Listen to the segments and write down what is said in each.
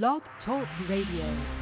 Blog Talk Radio.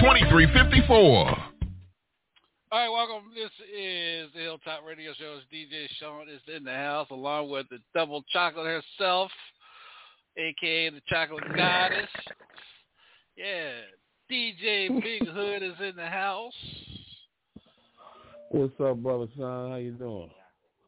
337-258-2354. All right, welcome. This is the Hilltop Radio Show. It's DJ Sean is in the house along with the double chocolate herself, aka the chocolate goddess. Yeah, DJ Big Hood is in the house. What's up, brother son? How you doing?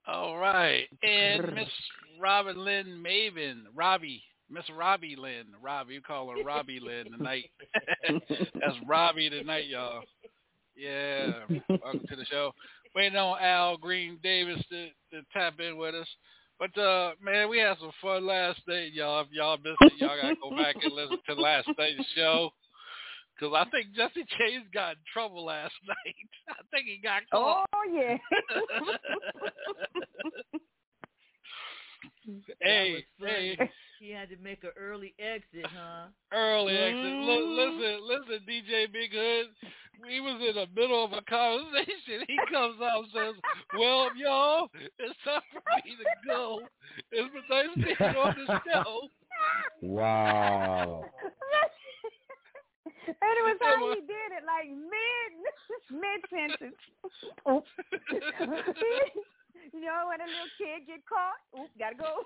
All right, and Miss Robin Lynn Maven, Robbie, Miss Robbie Lynn, Robbie, you call her Robbie Lynn tonight. That's Robbie tonight, y'all. Yeah, welcome to the show. Waiting on Al Green Davis to, to tap in with us. But uh man, we had some fun last night, y'all. If y'all missed it, y'all gotta go back and listen to last night's show. Cause I think Jesse James got in trouble last night. I think he got caught. Oh yeah. hey, hey, He had to make an early exit, huh? early exit. Look, mm-hmm. listen, listen, DJ Big Hood. He was in the middle of a conversation. He comes out and says, "Well, y'all, it's time for me to go. It's been nice being on the show." Wow. and it was how he did it, like mid mid sentence. you know when a little kid get caught, oop, gotta go.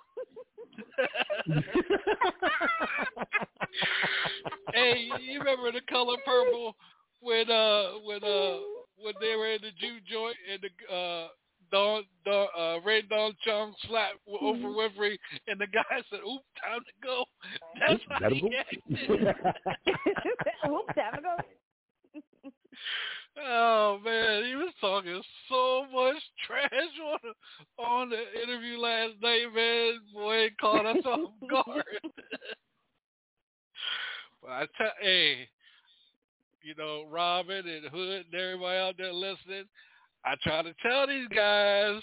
hey, you remember the color purple when uh when uh when they were in the juke joint and the uh Don Don uh Rae Dawn Chong slapped Oprah Winfrey and the guy said, "Oop, time to go." That's how he go. acted. oop, time to go. Oh man, he was talking so much trash on the, on the interview last night, man. Boy, it caught us off guard. but I tell, hey, you know, Robin and Hood and everybody out there listening, I try to tell these guys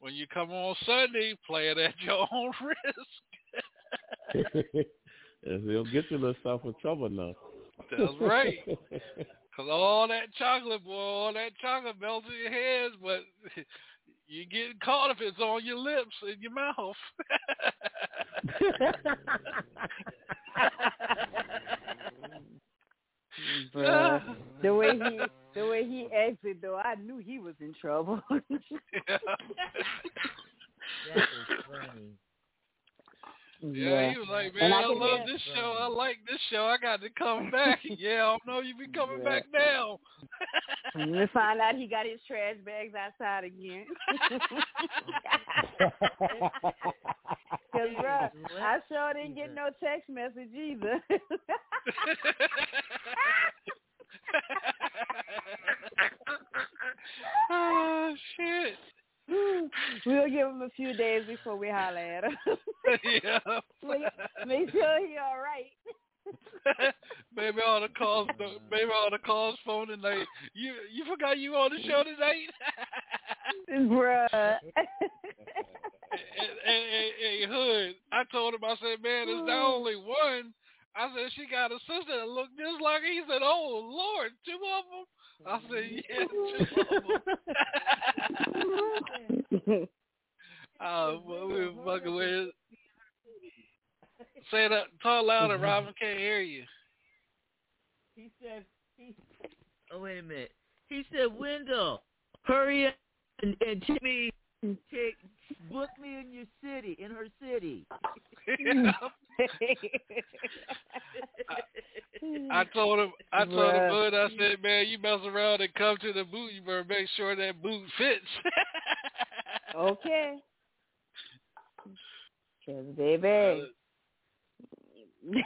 when you come on Sunday, play it at your own risk. Yes, He'll get you yourself in trouble now. That's right. Cause all that chocolate, boy, all that chocolate melts in your head, but you getting caught if it's on your lips and your mouth. The way he the way he exited though, I knew he was in trouble. yeah. That is funny. Yeah, he was like, man, I I, love this show. I like this show. I got to come back. yeah, I know you be coming back now. And we find out he got his trash bags outside again. Cause bruh, I sure didn't get no text message either. oh shit. we'll give him a few days before we holler at him. yeah. make, make sure he all right. maybe all the calls, maybe all the calls phone tonight. You you forgot you on the show tonight. Bruh. and, and, and Hood, I told him, I said, man, it's not mm. only one. I said she got a sister that looked just like her. He said, oh Lord, two of them. I said, mm-hmm. yeah, two of them. Oh, well, we were fucking with. Say that. Talk louder, mm-hmm. Robin. Can't hear you. He said, he, oh, wait a minute. He said, Wendell, hurry up and, and take me, take, book me in your city, in her city. I told him. I told him, Bruh. Bud. I said, man, you mess around and come to the boot. You better make sure that boot fits. okay. Cause baby.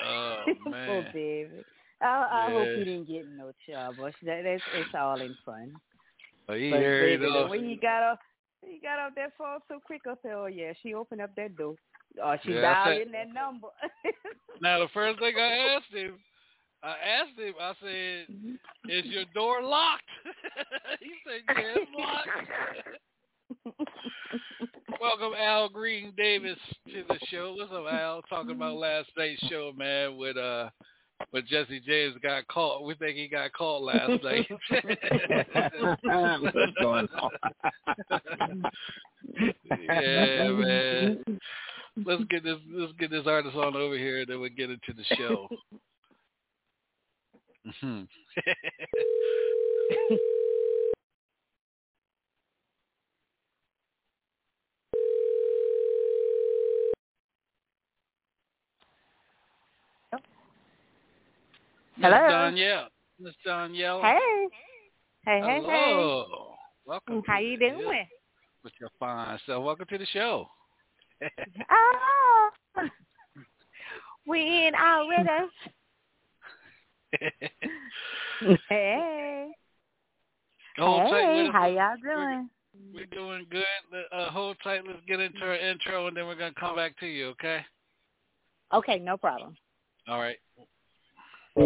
Oh, Poor oh, man. baby. I, I hope Yeah. he didn't get in no trouble. That, that's it's all in fun. But he But baby, the off. way he got off, he got off that phone so quick. I said, "Oh yeah, she opened up that door. Oh, she Yeah, dialed said- in that number." Now the first thing I asked him, I asked him. I said, mm-hmm. "Is your door locked?" he said, "Yeah, it's locked." Welcome Al Green Davis to the show. What's up, Al? Talking about mm-hmm. last night's show, man. With uh, with Jesse James got caught. We think he got caught last night. What's going on? yeah, man. Let's get this. Let's get this artist on over here, and then we'll get into the show. Mhm. Miss Hello? Donyale. Miss Donyale. hey, hey, hey, hey. Hello. Welcome. How you doing? With your fine self. Welcome to the show. Oh, we in our already. hey, Hold hey, with us. how y'all doing? We're doing good. Uh, hold tight. Let's get into our intro, and then we're gonna come back to you. Okay. Okay, no problem. All right. Yes,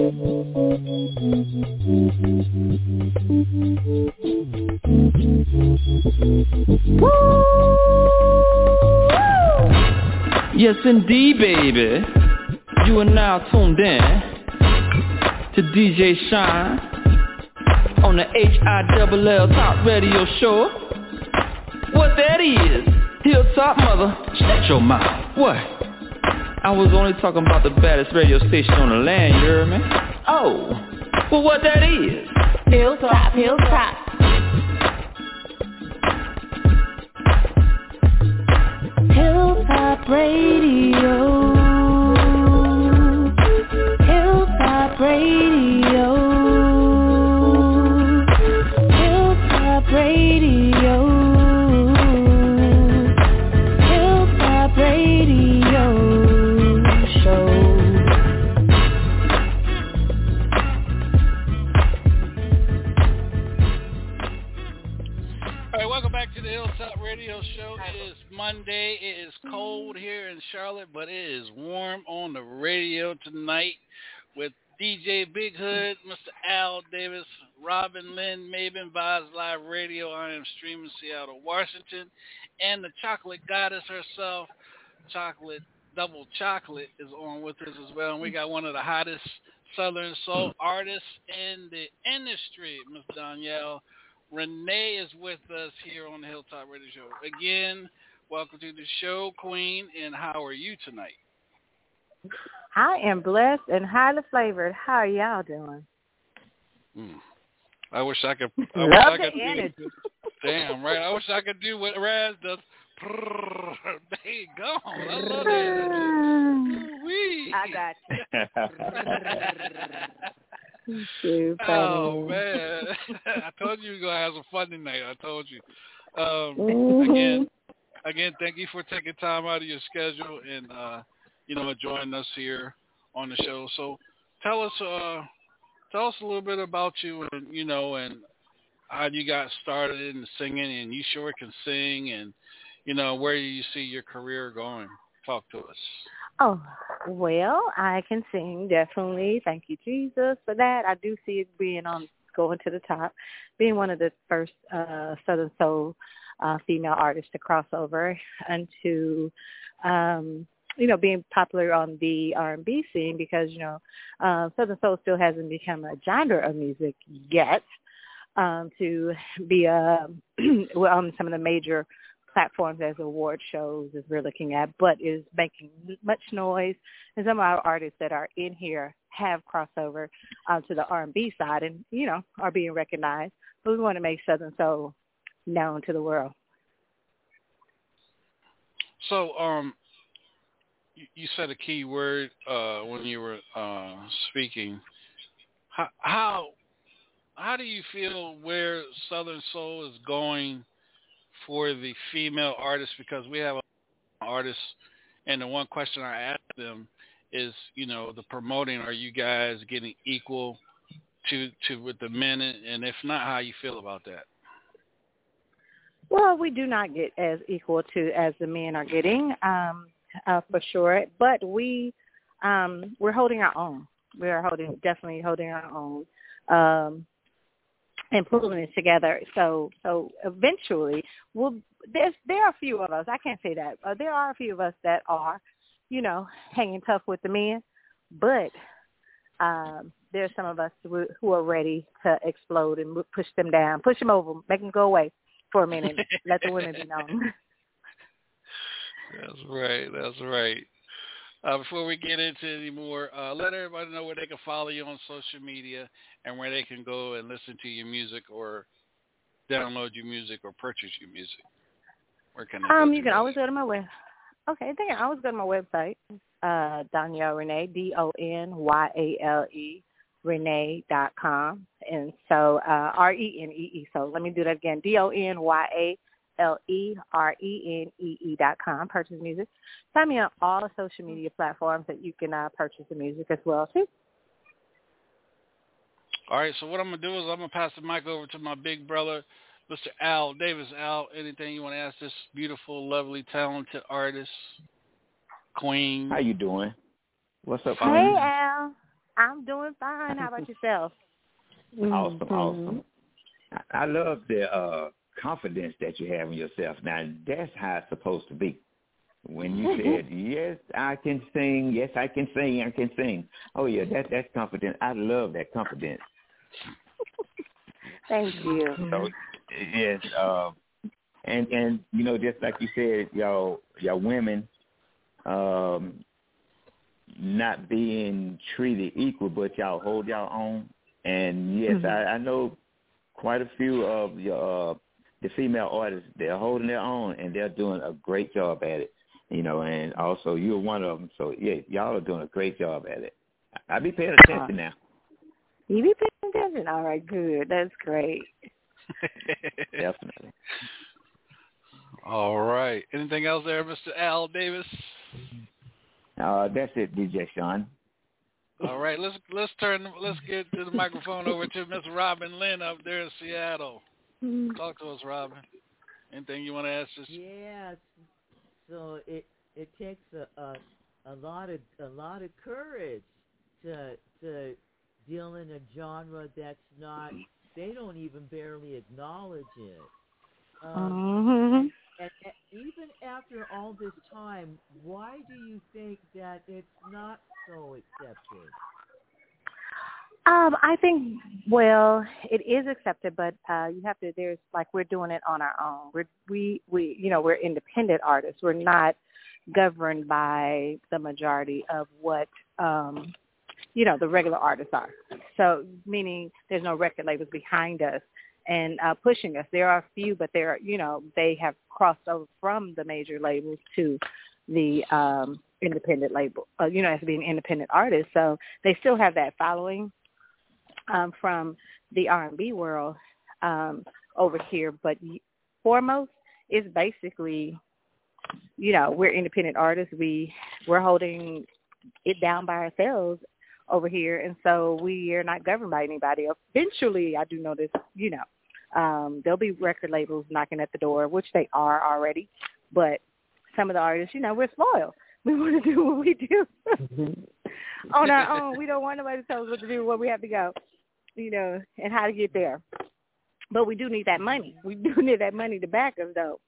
indeed, baby. You are now tuned in to DJ Shine on the H-I-double-L Top Radio Show. What that is, Hilltop Mother, shut your mouth. What? I was only talking about the baddest radio station on the land, you heard me? Oh, well what that is? Hilltop, hilltop. Hilltop Radio. Monday. It is cold mm-hmm. here in Charlotte, but it is warm on the radio tonight with DJ Big Hood, mm-hmm. Mr. Al Davis, Robin Lynn, Maven, Vibes Live Radio. I am streaming Seattle, Washington. And the chocolate goddess herself, Chocolate Double Chocolate, is on with us as well. And we got one of the hottest Southern Soul mm-hmm. artists in the industry, Miss Donyale. Renee is with us here on the Hilltop Radio Show. Again, welcome to the show, Queen, and how are you tonight? I am blessed and highly flavored. How are y'all doing? Mm. I wish I could. I wish Love I could the energy. Do, damn right. I wish I could do what Raz does. There you go. I love that. Wee. I got you. Too Oh man, I told you you were gonna have some fun tonight. I told you. Um, Mhm. Again, again, thank you for taking time out of your schedule and uh, you know joining us here on the show. So tell us, uh, tell us a little bit about you and you know and how you got started in singing and you sure can sing and you know where you see your career going. Talk to us. Oh, well, I can sing definitely. Thank you, Jesus, for that. I do see it being on going to the top, being one of the first uh Southern Soul uh female artists to cross over into um you know, being popular on the R and B scene because, you know, uh Southern Soul still hasn't become a genre of music yet. Um, to be uh well, on some of the major platforms as award shows as we're looking at, but is making much noise. And some of our artists that are in here have crossover uh, to the R&B side, and you know are being recognized. But we want to make Southern Soul known to the world. So, um, you, you said a key word uh, when you were uh, speaking. How, how how do you feel where Southern Soul is going for the female artists? Because we have artists, and the one question I ask them is, you know, the promoting. Are you guys getting equal to to with the men? And if not, how you feel about that? Well, we do not get as equal to as the men are getting, um, uh, for sure. But we um, we're holding our own. We are holding definitely holding our own. Um, and pulling it together. So so eventually, we'll there's there are a few of us. I can't say that. Uh, there are a few of us that are, you know, hanging tough with the men, but um, there's some of us who, who are ready to explode and push them down, push them over, make them go away for a minute. let the women be known. That's right. That's right. Uh, before we get into any more, uh, let everybody know where they can follow you on social media and where they can go and listen to your music or download your music or purchase your music. Where can they Um, you can that? always go to my web. Okay, they can always go to my website, uh, Donyale Renee, D O N Y A L E Renee dot com, and so uh, R E N E E. So let me do that again, D O N Y A L E R E N E E dot com. Purchase music. Find me on all the social media platforms that you can uh, purchase the music as well too. All right. So what I'm gonna do is I'm gonna pass the mic over to my big brother, Mr. Al Davis. Al, anything you want to ask this beautiful, lovely, talented artist, queen? How you doing? What's up? Hey Queen? Al, I'm doing fine. How about yourself? Awesome, Mhm. awesome. I, I love the uh confidence that you have in yourself. Now that's how it's supposed to be. When you said, Yes, I can sing, yes I can sing, I can sing. Oh yeah, that that's confidence. I love that confidence. Thank you. So yes, uh, and and you know, just like you said, y'all y'all women um not being treated equal, but y'all hold y'all own. And yes, Mhm. I, I know quite a few of your uh, the female artists. They're holding their own, and they're doing a great job at it. You know, and also you're one of them. So yeah, y'all are doing a great job at it. I be paying attention now. You be paying attention. All right, good. That's great. Definitely. All right. Anything else there, Mr. Al Davis? Uh, that's it, DJ Sean. All right, let's let's turn let's get to the microphone over to Miss Robin Lynn up there in Seattle. Talk to us, Robin. Anything you want to ask us? Yeah. So it it takes a, a a lot of a lot of courage to to deal in a genre that's not. They don't even barely acknowledge it. Um, hmm and, and even after all this time, why do you think that it's not so accepted? Um, I think well, it is accepted, but uh you have to. There's like we're doing it on our own. We're we we you know we're independent artists. We're not governed by the majority of what um you know the regular artists are. So meaning there's no record labels behind us and uh pushing us. There are a few, but they're you know they have crossed over from the major labels to the um independent label. Uh, you know as being independent artists, so they still have that following um, from the R&B world um, over here, but foremost is basically, you know, we're independent artists. We we're holding it down by ourselves over here, and so we are not governed by anybody. Eventually, I do notice, you know, um, there'll be record labels knocking at the door, which they are already, but some of the artists, you know, we're spoiled. We want to do what we do on our own. We don't want nobody to tell us what to do, where we have to go you know, and how to get there. But we do need that money. We do need that money to back us, though.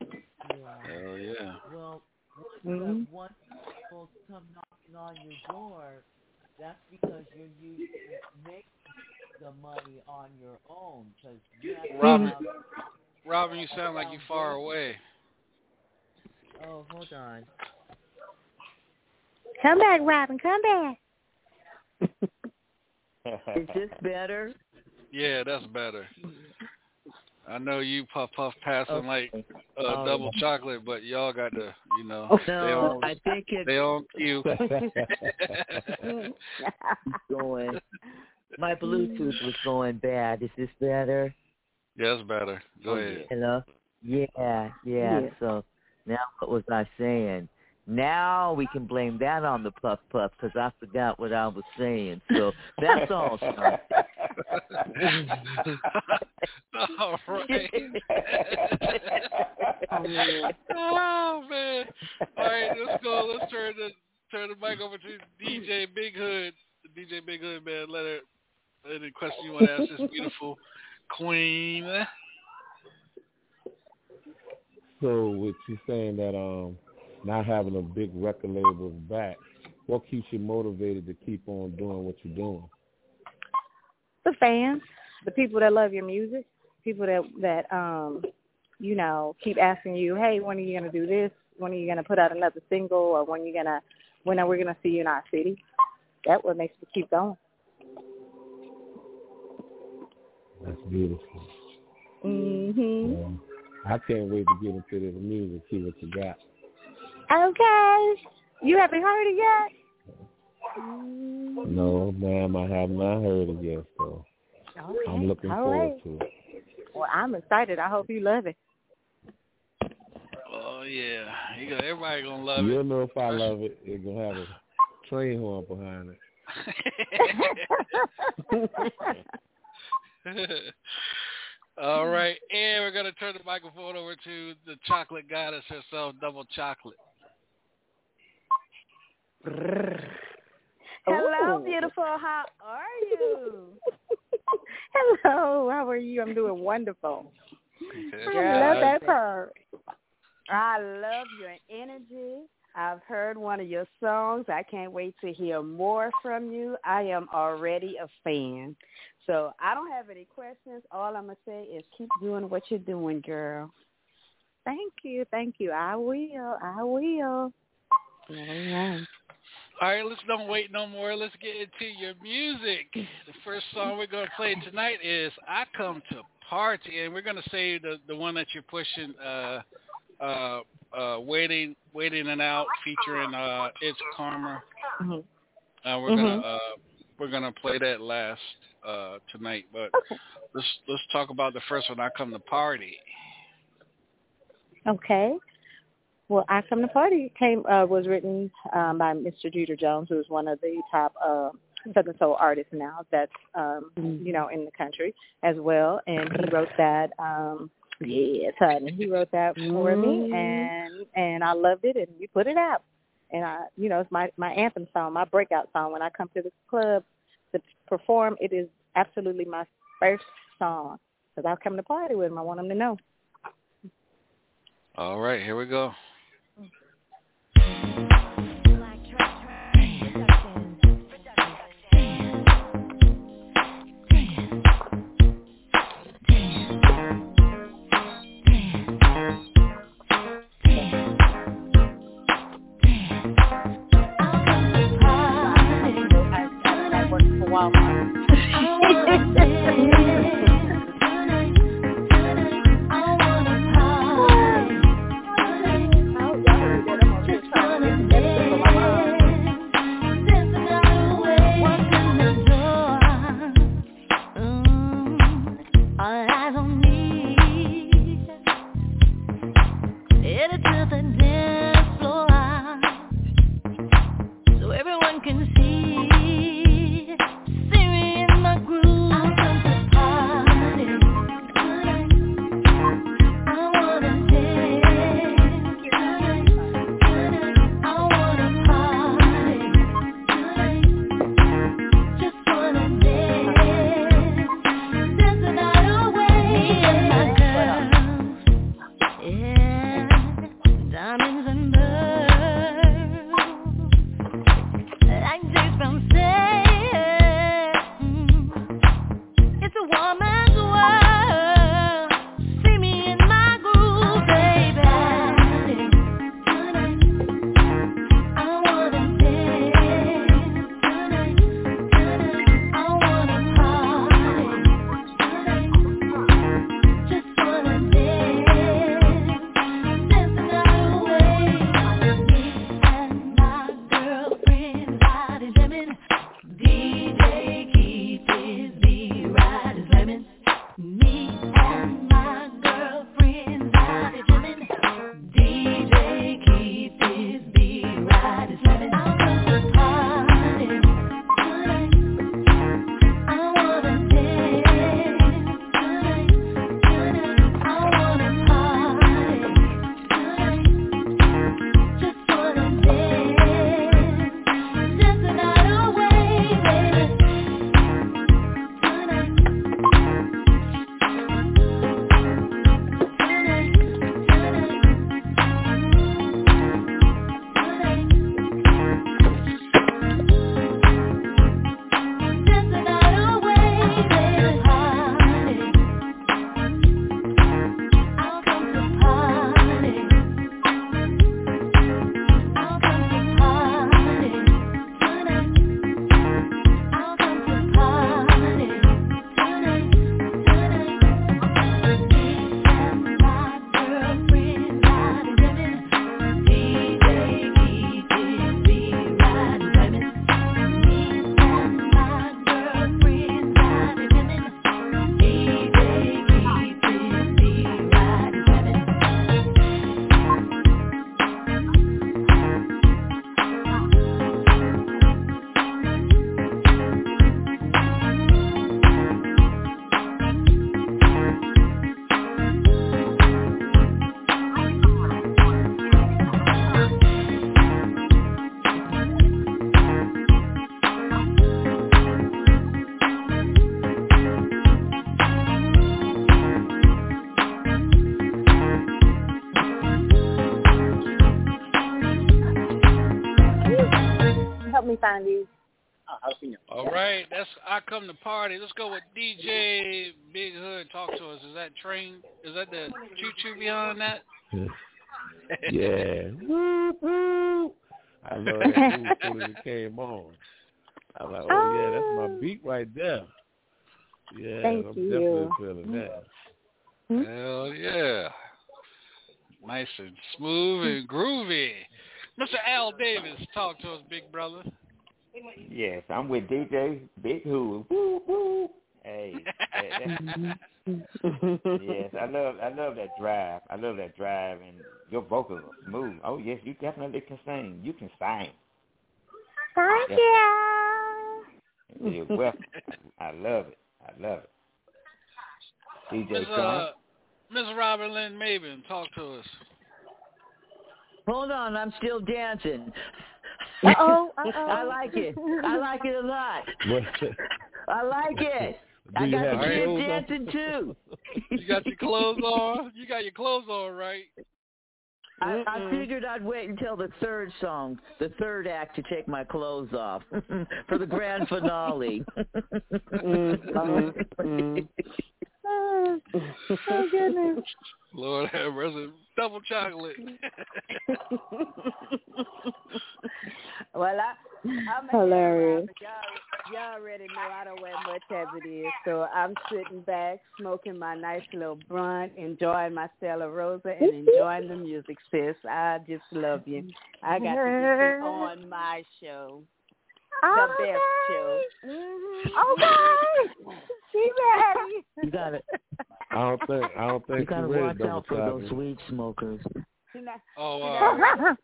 Yeah. Hell yeah. Well, Mhm. once people come knocking on your door, that's because you're used to make the money on your own. Because you Robin, have- Robin, you sound like you're far away. Oh, hold on. Come back, Robin. Come back. Is this better? Yeah, that's better. I know you puff puff passing like uh, Oh. double chocolate, but y'all got to, you know, they No, on I think it's they on cue. going. My Bluetooth was mm. going bad. Is this better? yeah, it's better. Go oh, ahead. Hello? Yeah, yeah. Yeah. So now what was I saying? Now we can blame that on the puff puff because I forgot what I was saying. So that's all. son. All right. oh man. All right, let's go. Let's turn the turn the mic over to DJ Big Hood. DJ Big Hood, man. Let her any question you want to ask this beautiful queen. So with you saying that um not having a big record label back, what keeps you motivated to keep on doing what you're doing? the fans, the people that love your music, people that that um, you know, keep asking you, hey, when are you gonna do this? When are you gonna put out another single? Or when you gonna when are we gonna see you in our city? That what makes me keep going. That's beautiful. Mhm. Um, I can't wait to get into this music, see what you got. Okay. You haven't heard it yet? No, ma'am, I have not heard it yet, so Okay. I'm looking All forward right. to it. Well, I'm excited. I hope you love it. Oh yeah, you got everybody gonna love it. You'll know if I love it. It's gonna have a train horn behind it. All right, and we're gonna turn the microphone over to the chocolate goddess herself, Double Chocolate. Hello, Ooh. beautiful. How are you? Hello, how are you? I'm doing wonderful. I Girl. love that part. I love your energy. I've heard one of your songs. I can't wait to hear more from you. I am already a fan. So I don't have any questions. All I'm going to say is keep doing what you're doing, girl. Thank you, thank you. I will, I will. All right. All right, let's don't wait no more. Let's get into your music. The first song we're gonna play tonight is "I Come to Party," and we're gonna say the the one that you're pushing, uh, uh, uh, "Waiting, Waiting and Out," featuring uh, "It's Karma." Mhm. Uh, we're gonna uh, we're gonna play that last uh, tonight, but let's let's talk about the first one. "I Come to Party." Okay. Well, I Come to Party came uh, was written um, by Mr. Jeter Jones, who is one of the top uh, Southern Soul artists now that's um, you know in the country as well, and he wrote that. Um, yes, honey, he wrote that for me, and and I loved it, and we put it out. And I, you know, it's my my anthem song, my breakout song. When I come to the club to perform, it is absolutely my first song because I come to party with them. I want them to know. All right, here we go. To. Let's go with DJ Big Hood. Talk to us. Is that train? Is that the choo choo behind that? yeah. Woo, woo. I love that move before it came on. I'm like, oh yeah, that's my oh. beat right there. Yeah, Thank I'm you. definitely feeling that. Mm-hmm. Hell yeah. Nice and smooth and groovy. Mr. Al Davis, talk to us, big brother. Yes, I'm with DJ Big Who. Woo woo. Hey. that- that- yes, I love I love that drive. I love that drive and your vocals are smooth. Oh yes, you definitely can sing. You can sing. Thank Yep. you. You're welcome. I love it. I love it. DJ Miss Sean. uh, Miss Robin Lynn Maven, talk to us. Hold on, I'm still dancing. Uh-oh, uh-oh. I like it. I like it a lot. I like it. Do I got the kids clothes on? dancing too. You got your clothes on. You got your clothes on, right? I, I figured I'd wait until the third song, the third act, to take my clothes off for the grand finale. Mm-hmm. Mm-hmm. Oh goodness. Lord have mercy. Double chocolate. well, I, I'm Hilarious. Y'all, y'all already know I don't wear much as it is, so I'm sitting back, smoking my nice little blunt, enjoying my Stella Rosa, and enjoying the music, sis. I just love you. I got to get you on my show, the best show. Okay. She ready. You got to I don't think I don't think You think got to ready, watch out for those chocolate. weed smokers. Oh, you uh, know,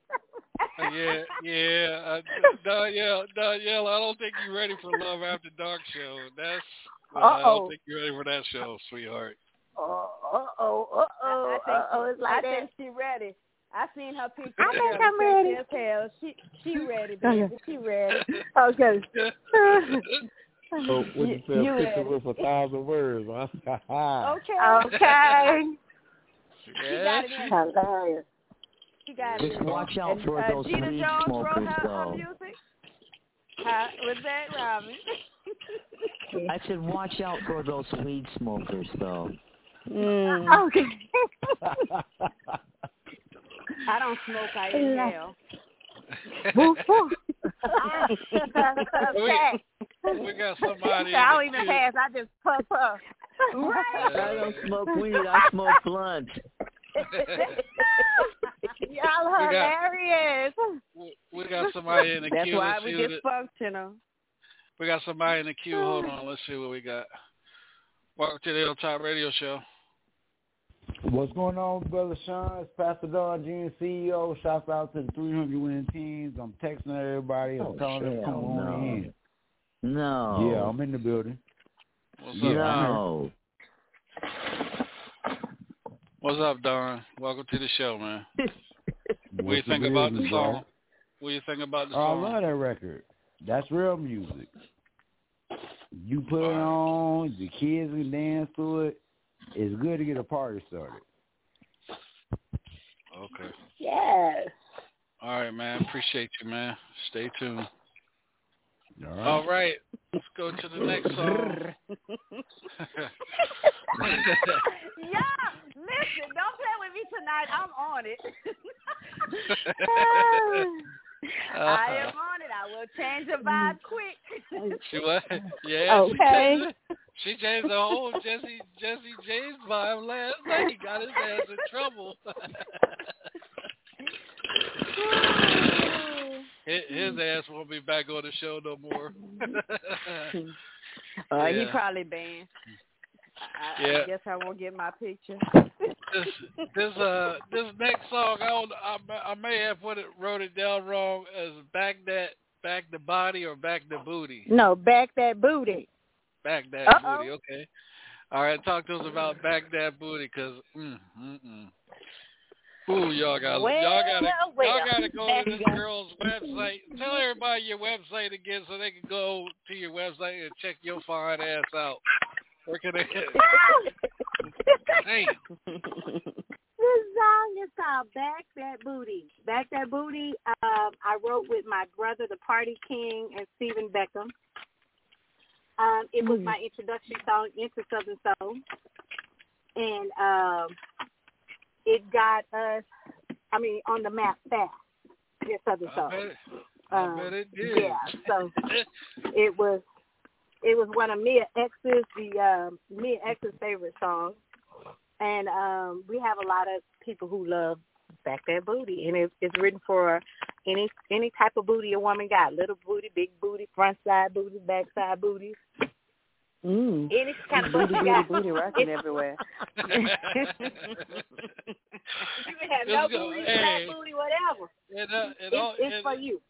yeah, yeah. Uh, Donyale, Donyale, I don't think you're ready for Love After Dark show. That's uh, I don't think you're ready for that show, sweetheart. Oh, uh-oh, uh-oh, I think, uh-oh. It's like I that. think she ready. I seen her picture. I think Girl, I'm ready. sexy As hell. She she ready, baby. She ready. Okay. Oh, what you You- say? you A picture with a thousand words, huh? Okay. Okay. She got it in. Hilarious. She got it Just watch out And, for uh, those Gina weed Jones wrote smokers, her, her though. music. Huh? Was that Robin? I said, watch out for those weed smokers, though. Mm. Okay. I don't smoke. I inhale. Woof, woof. we, we got somebody. I don't even queue. pass. I just puff puff. I don't smoke weed. I smoke blunt. Y'all We got- hilarious. We- We got somebody in the That's queue. That's why Let's we see who the- dysfunctional. we got somebody in the queue. Hold on. Let's see what we got. Welcome to the Hilltop Radio Show. What's going on, brother Sean? It's Pastor Don Jr. CEO. Shouts out to the 300 winning teams. I'm texting everybody. I'm Oh, telling them hell come oh, on no. in. No. Yeah, I'm in the building. What's Yeah, up? No. What's up, Don? Welcome to the show, man. What do you think about the oh, song? bro? What do you think about the song? I love that record. That's real music. You put it on, the kids can dance to it. It's good to get a party started. Okay. Yes. All right, man. Appreciate you, man. Stay tuned. All right. All right. Let's go to the next song. yeah, listen, don't play with me tonight. I'm on it. I am on it. I will change the vibe quick. She was, Yeah. Okay. She changed, she changed the whole Jesse Jesse James vibe last night. He got his ass in trouble. his, his ass won't be back on the show no more. Uh, he probably banned. I, I, Yeah. I guess I won't get my picture. this this uh this next song I don't I, may- I may have put it wrote it down wrong as back that back the body or back the booty No, back that booty. back that Uh-oh. booty okay all right talk to us about back that booty because mm, mm, mm. Ooh, y'all got Well, y'all gotta well, y'all gotta go back to this again. girl's website. Tell everybody your website again so they can go to your website and check your fine ass out. Where can they? Hey, This song is called Back That Booty. Back That Booty, um, I wrote with my brother, the Party King, and Stephen Beckham. Um, it was my introduction song into Southern Soul. And um, it got us, I mean, on the map fast in Southern I Soul. bet, I Um, bet it did. Yeah, so it was it was one of Mia X's the um Mia X's favorite songs. And um we have a lot of people who love back that booty and it's it's written for any any type of booty a woman got. Little booty, big booty, front side booty, back side booties. Mm. Any kind of Booty, booty booty, booty, rocking everywhere. you can have no Let's booty, Hey. flat booty, whatever. In, uh, in, It's, all, it's in, for you.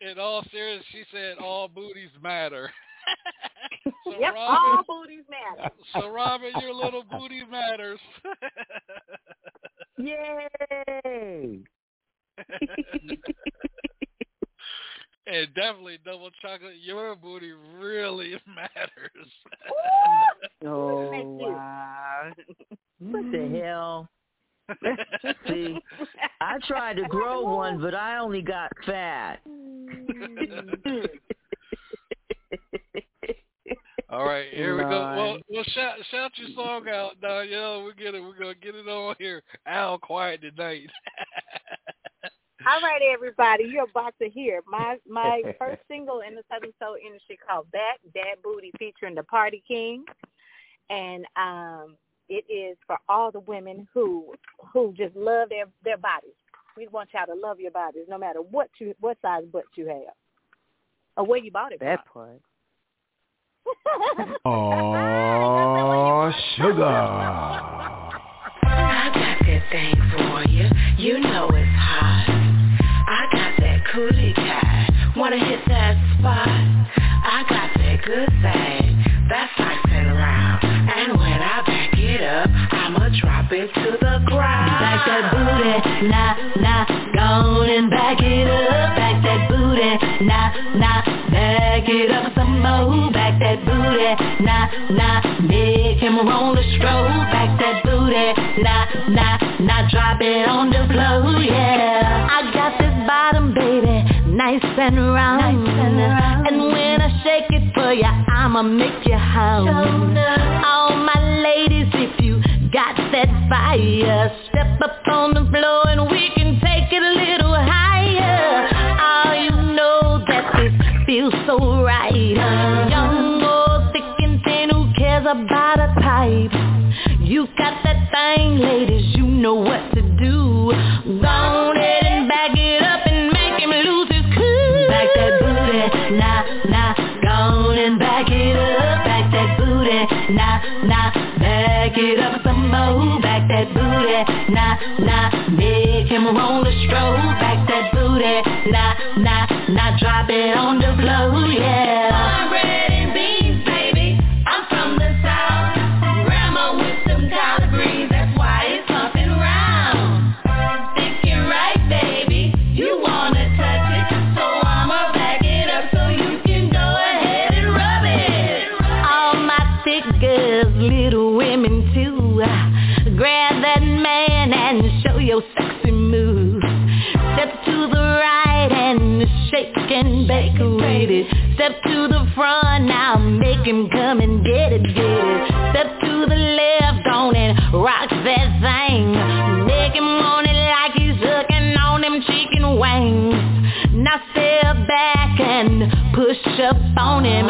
in all seriousness, she said all booties matter. So Yep, Robin, all booties matter. so Robin, your little booty matters. Yay! and definitely double chocolate. Your booty really matters. Oh wow! What the mm-hmm. hell? See, I tried to grow one, but I only got fat. Mm. All right, here we go. Well, Lord. well, shout shout your song out, now. Yo, we get it. We're gonna get it on here. Al, quiet tonight. All right, everybody, you're about to hear my my first single in the Southern Soul industry called "Back That Booty" featuring the Party King, and um, it is for all the women who who just love their their bodies. We want y'all to love your bodies, no matter what you what size butt you have or where you bought it That from. part. Oh, sugar. I got that thing for you. You know it's hot. I got that cootie cat. Wanna hit that spot? I got that good thing. That's nice and round. And when I back it up, I'ma drop it to the ground. Back that booty, nah, nah, gone and back it up. Back that booty, nah, nah, it up some more. Back that booty, nah, nah, make him roll the stroke. Back that booty, nah, nah, nah, drop it on the floor, yeah. I got this bottom, baby, nice and round. Nice and, round. and when I shake it for you, I'ma make you hum. All my ladies, if you got that fire, step up on the floor and we can take it a little higher. Oh, you know that feels so right. Young or thick and thin, who cares about a type? You got that thing, ladies, you know what to do. Go on ahead and back it up and make him lose his cool. Back that booty, nah, nah, go on and back it up. Back that booty, nah, nah, it up some more. Back that booty, nah, nah, make him roll the stroke. Back that booty, nah, nah, nah, drop it on the floor, yeah. And bake with it. Step to the front now, make him come and get it, get it. Step to the left on and rock that thing. Make him want it like he's hooking on them chicken wings. Now step back and push up on him.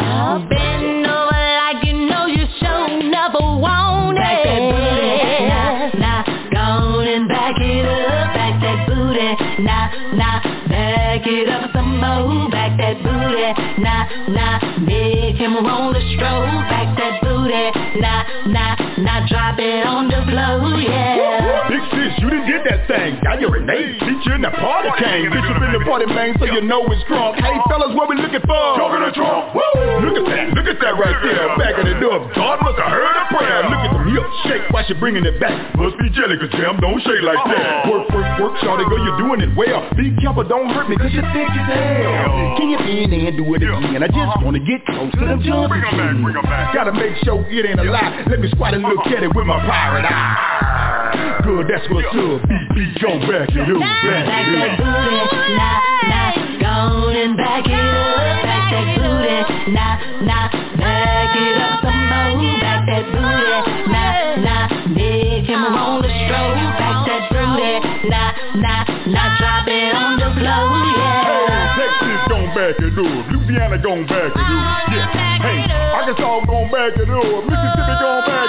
Bend over like you know you sure never want it. Back that booty, nah, nah, go and back it up. Back that booty, nah, nah, back it up some. Back that booty, nah, nah, make him roll the stroke. Back that booty, nah, nah, nah, drop it on the floor, yeah. Big sis, you didn't get that thing. Got your Renee. Feature in the party came. Get you in the party, man, so you know it's drunk. Hey, fellas, what we looking for? Trunk in the trunk. Woo! Look at that. Look at that right there. Backing the door, God must have heard a prayer. Look at the milk shake while she bringing it back. Must be jelly, cause jam don't shake like that. Work, work, work, shawty, girl, you're doing it well. Be careful, don't hurt me, cause you're thick as hell. Can you bend and do it again? I just wanna get close to them jumps again. Gotta make sure it ain't a lie. Let me squat and look at it with my pirate eye. Good, that's what's up. Beat, beat, go back it up, back Back it that booty, nah, nah, go and back it up. Back that booty, nah, nah, back it up some more. Back that booty, nah, nah, make him roll the stroke. Back that booty, nah, nah, nah, drop it on the floor, yeah. Texas gon' back it up. Louisiana gon' back it up. Yeah. Hey, Arkansas gon' back it up. Mississippi gon' back it.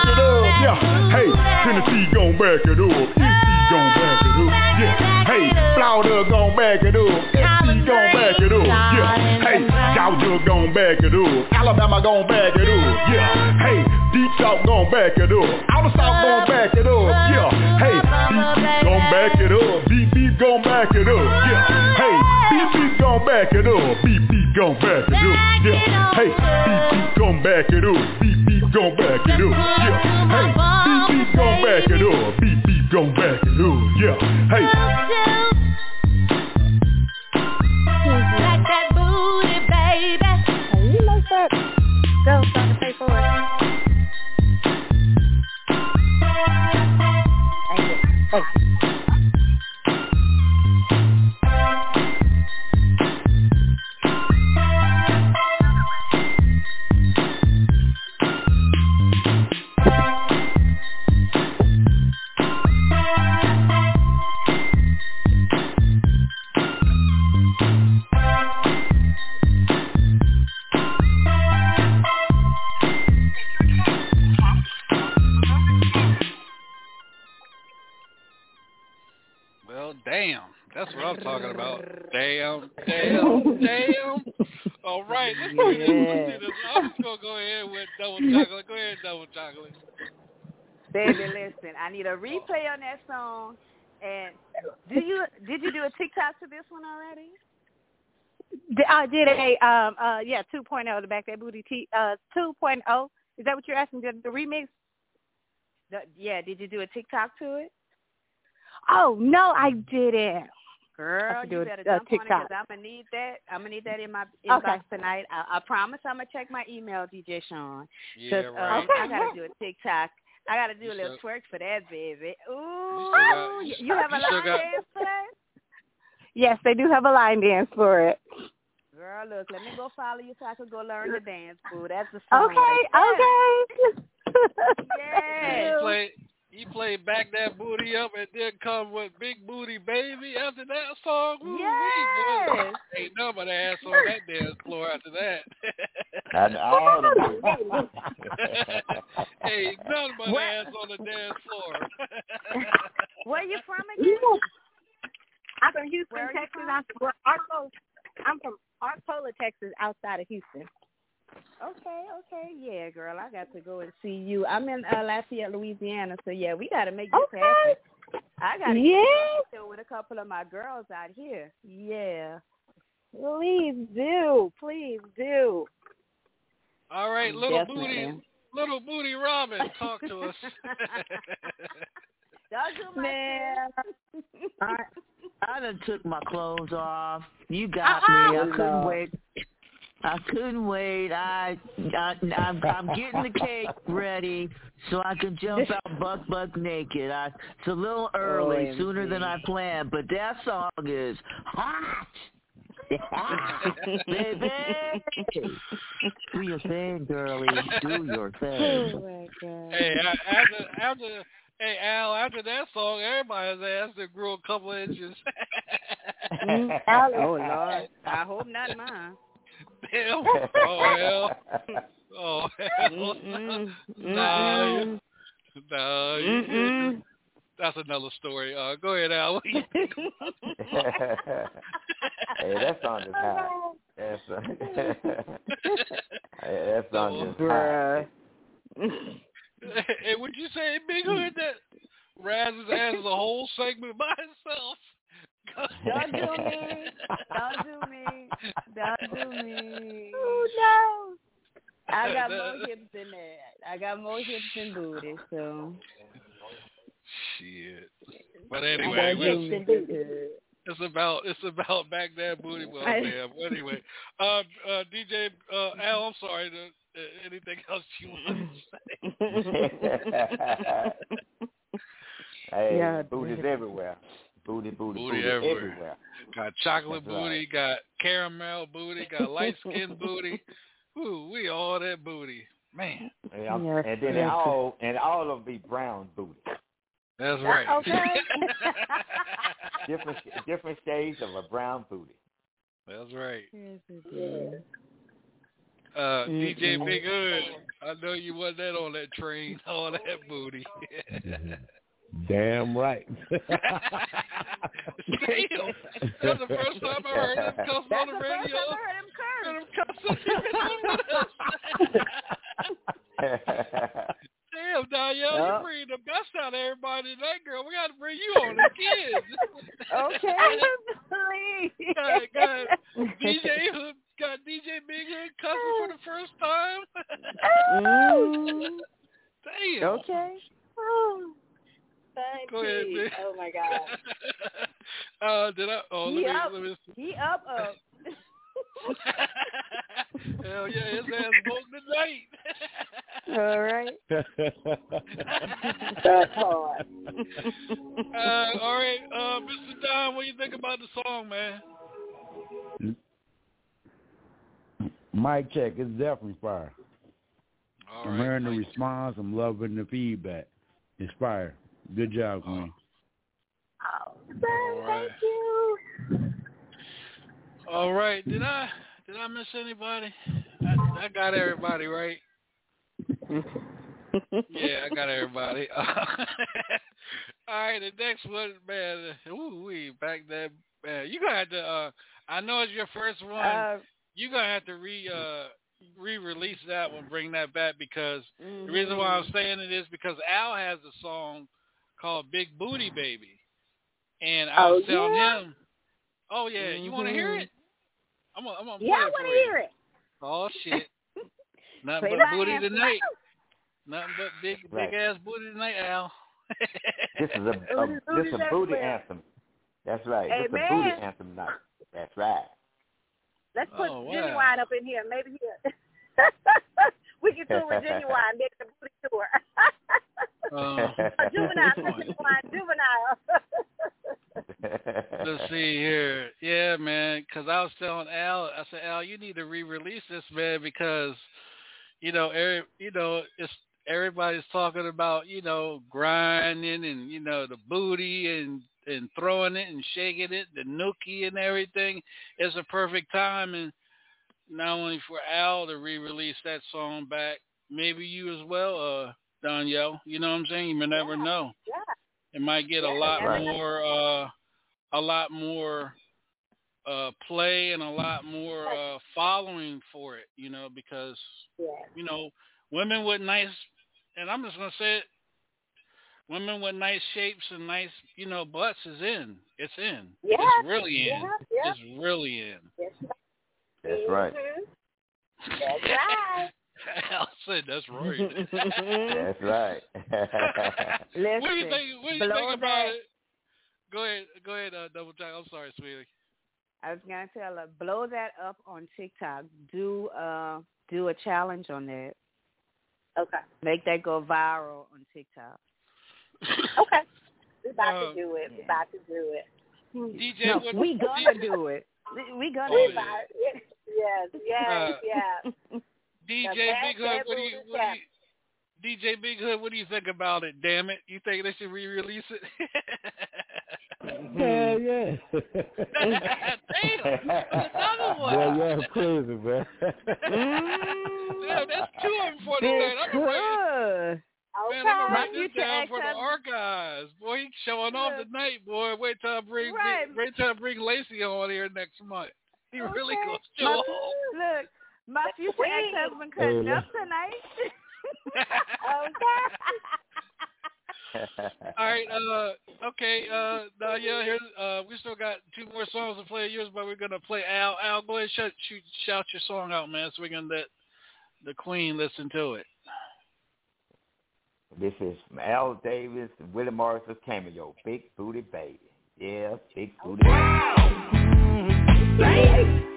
Hey, Tennessee gon' back it up. Tennessee gon' back it up. Yeah. Hey, Florida gon' back it up. SC gon' back it up. Yeah. Hey, Georgia gon' back it up. Alabama gon' back it up. Yeah. Hey, Deep South gon' back it up. Outer South gon' back it up. Yeah. Hey, Deep gon' back it up. Deep Deep gon' back it up. Yeah. Hey, Deep Deep gon' back it up. Deep Deep gon' back it up. Yeah. Hey, Deep Deep gon' back it up. Well, I'm talking about. Damn, damn, damn. All right, let's do this. Let's do this. I'm just gonna go ahead with double chocolate. Go ahead, double chocolate. Baby, listen, I need a replay on that song. And do you did you do a TikTok to this one already? D- I did a um uh yeah 2.0 to back that booty t uh 2.0 is that what you're asking the, the remix? The, yeah, did you do a TikTok to it? Oh no, I didn't. Girl, I could do you a- better a jump on it TikTok. because I'm gonna need that. I'm gonna need that in my inbox Okay. tonight. I, I promise I'm gonna check my email, DJ Sean. Yeah, 'Cause, right. uh, I gotta do a TikTok. I gotta do a little still- twerk for that, baby. Ooh, still got- you, you have a you still line got- dance for that? Yes, they do have a line dance for it. Girl, look, let me go follow you so I can go learn the dance, boo. That's the song. Okay, right okay. Hey, Yeah. play you play back that booty up and then come with big booty baby after that song. Woo, Yes. Ain't nobody ass on that dance floor after that. And all of them. Ain't none but What? ass on the dance floor. Where you from again? I'm from Houston, Where are you Texas. from? I'm from Arcola. I'm from Arcola, Texas, outside of Houston. Okay, okay, yeah, girl. I got to go and see you. I'm in uh, Lafayette, Louisiana, so yeah, we got to make this Okay. happen. I got to Yeah. get with a couple of my girls out here. Yeah. Please do, please do. All right, little booty Definitely. little booty Robin, talk to us. Don't do my Man. I I done took my clothes off. You got Uh-uh. me. I couldn't No. wait. I couldn't wait. I, I I'm, I'm getting the cake ready so I can jump out buck buck naked. I, it's a little early, OMG. sooner than I planned, but that song is hot. Baby, do your thing, girlie. Do your thing. Oh hey, after after hey Al, after that song, everybody's ass that grew a couple inches. Mm, Oh Lord. I hope not mine. Damn. Oh hell. Oh hell. Mm-mm. Nah, Mm-mm. nah. Mm-mm. That's another story. Uh, go ahead, Al. What you think? hey, that song is hot. That's, hey, that song is hot. Hey, would you say, Big Hood, that Raz's ass is a whole segment by itself? Don't do me. Don't do me. Don't do me. Oh no. I got more hips than that. I got more hips than booty, so. Shit. But anyway, we'll- hips than booty. it's about it's about back that booty. Well, I- damn. Anyway, uh, uh, DJ uh, Al, I'm sorry. To, uh, anything else you want to say? hey, Yeah, booty's everywhere. Booty, booty, Booty booty, everywhere. everywhere. Got chocolate That's right. booty, got caramel booty, got light skin booty. Ooh, we all that booty, man. And, I'm- and then they all and all of them be brown booty. That's right. Okay. Different different shades of a brown booty. That's right. Yeah. Uh, DJ Mm-mm. Big Hood, I know you wasn't that on that train, all that booty. Damn right. Damn, that's the first time I heard him cuss That's on the the first radio. time I heard him curse. Heard him cuss. Damn, Donyale, Yeah. you bring the best out of everybody tonight, girl. We got to bring you on the kids. Okay. Please. got, got DJ Hood, got DJ Big Hood cussing for the first time. Mm. Damn. Okay. Oh, thank Go ahead, you. Vic. Oh my God. uh, did I? Oh, He let up. me, let me. He up up. Hell yeah, his ass woke tonight. All right. That's hard. Uh, all right, uh, Mr. Don, what do you think about the song, man? Mic check. It's definitely fire. All I'm right, hearing the Mike. response. I'm loving the feedback. It's fire. Good job, Queen. Oh, All right. thank you. All right. Did I did I miss anybody? I, I got everybody right. Yeah, I got everybody. All right, the next one, man. Ooh, we back that man. You gonna have to. uh I know it's your first one. Uh, you gonna have to re uh re-release that one, bring that back because mhm. the reason why I'm saying it is because Al has a song called Big Booty Baby, and I oh, was Oh, telling yeah? him, "Oh yeah, you want to hear mm-hmm. it? I'm gonna, I'm gonna Yeah, I want to hear it. Oh shit, nothing but booty anthem. tonight. Nothing but big Right. big ass booty tonight, Al. This is a, a this is a booty everywhere. anthem. That's right. This is a booty anthem night. That's right. Let's put Oh, wow. genuine up in here. Maybe here. we can tour with genuine. Make the booty tour. Uh, A juvenile, juvenile. Let's see here. Yeah, man. Because I was telling Al, I said, Al, you need to re-release this, man, because you know, every, you know, it's everybody's talking about, you know, grinding and you know the booty and and throwing it and shaking it, the nookie and everything. It's a perfect time, and not only for Al to re-release that song back, maybe you as well, uh, Donyale. You know what I'm saying? You may never know. yeah. It might get a lot right. more uh a lot more uh play and a lot more uh following for it, you know, because Yeah. you know, women with nice and I'm just gonna say it, women with nice shapes and nice, you know, butts is in. It's in. Yeah, It's really in. yeah, yeah. It's really in. That's right. Mhm. That's right. Al said that's right. That's right. what do you think what do you think about that- it? Go ahead, go ahead, uh, double check. I'm sorry, sweetie. I was gonna tell her blow that up on TikTok. Do uh do a challenge on that. Okay. Make that go viral on TikTok. Okay. We about Uh, to do it. We about to do it. DJ, No, what, we gonna do it. We gonna Oh, do We it. Yes, yes, Uh, yes. DJ Big Hood, what do you, what do you DJ Big Hood, what do you think about it? Damn it, you think they should re-release it? Hell yeah. Damn, another one. yeah, yeah, crazy, man. Damn, that's two of them for Big tonight. I'm gonna write, Hood. man, I'm gonna write this down for the archives. Boy, he's showing off tonight, boy. Wait till I bring, Right. wait till I bring Lacey on here next month. He really Okay. gonna show off. Look, my That's future sweet. ex-husband cutting Hey, up tonight. All right, uh, okay, uh, now, yeah, here's, uh, we still got two more songs to play of yours, but we're gonna play Al. Al, go ahead, and shout, shoot, shout your song out, man, so we can let the Queen listen to it. This is Al Davis and Willie Morris's cameo, Big Booty Baby. Yeah, Big Booty Can't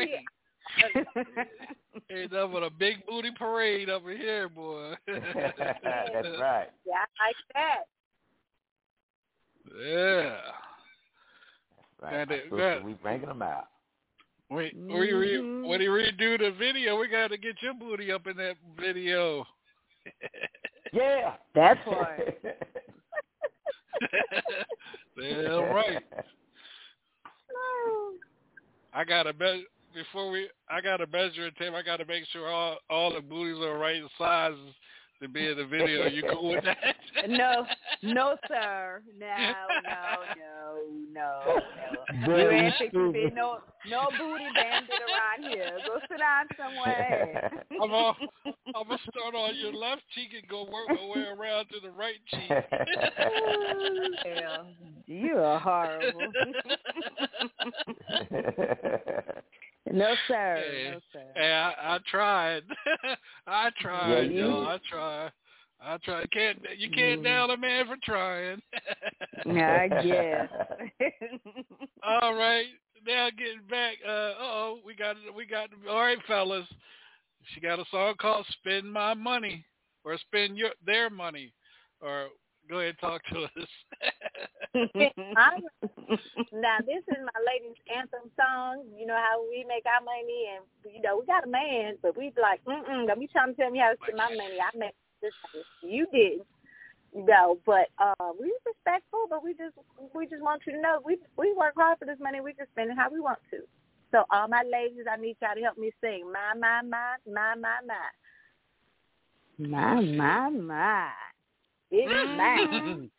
I'm Damn telling right. you. Ain't nothing but a big booty parade over here, boy. That's right. Yeah, I like that. Yeah. Right. Got my it, got- we bringing them out. Wait, we re, Mhm. when he redo the video, we got to get your booty up in that video. Yeah. That part. Damn right. I got a be before we. I got a measuring tape. I got to make sure all all the booties are right sizes to be in the video. You cool with that? No, no, sir. No, no, no, no, no. You you ain't fixing to be no no booty bandit around here. Go sit down somewhere. I'm gonna I'm gonna start on your left cheek and go work my way around to the right cheek. Hell, you are horrible. No, sir. Hey, No, sir. hey, I, I tried. I tried, Yeah, you- I tried. I tried. Can't you can't down a man for trying. I guess. All right. Now getting back. Uh oh, we got we got all right, fellas. She got a song called "Spend My Money" or "Spend Your Their Money," or go ahead and talk to us. Now this is my ladies' anthem song. You know how we make our money, and you know we got a man, but we like, mm mm. Don't be trying to tell me how to spend my money. I make this. You didn't. You know, but uh, we respectful, but we just we just want you to know we we work hard for this money. We just spend it how we want to. So all my ladies, I need y'all to help me sing my my my my my my. my, my, my. It's mm-hmm. mine.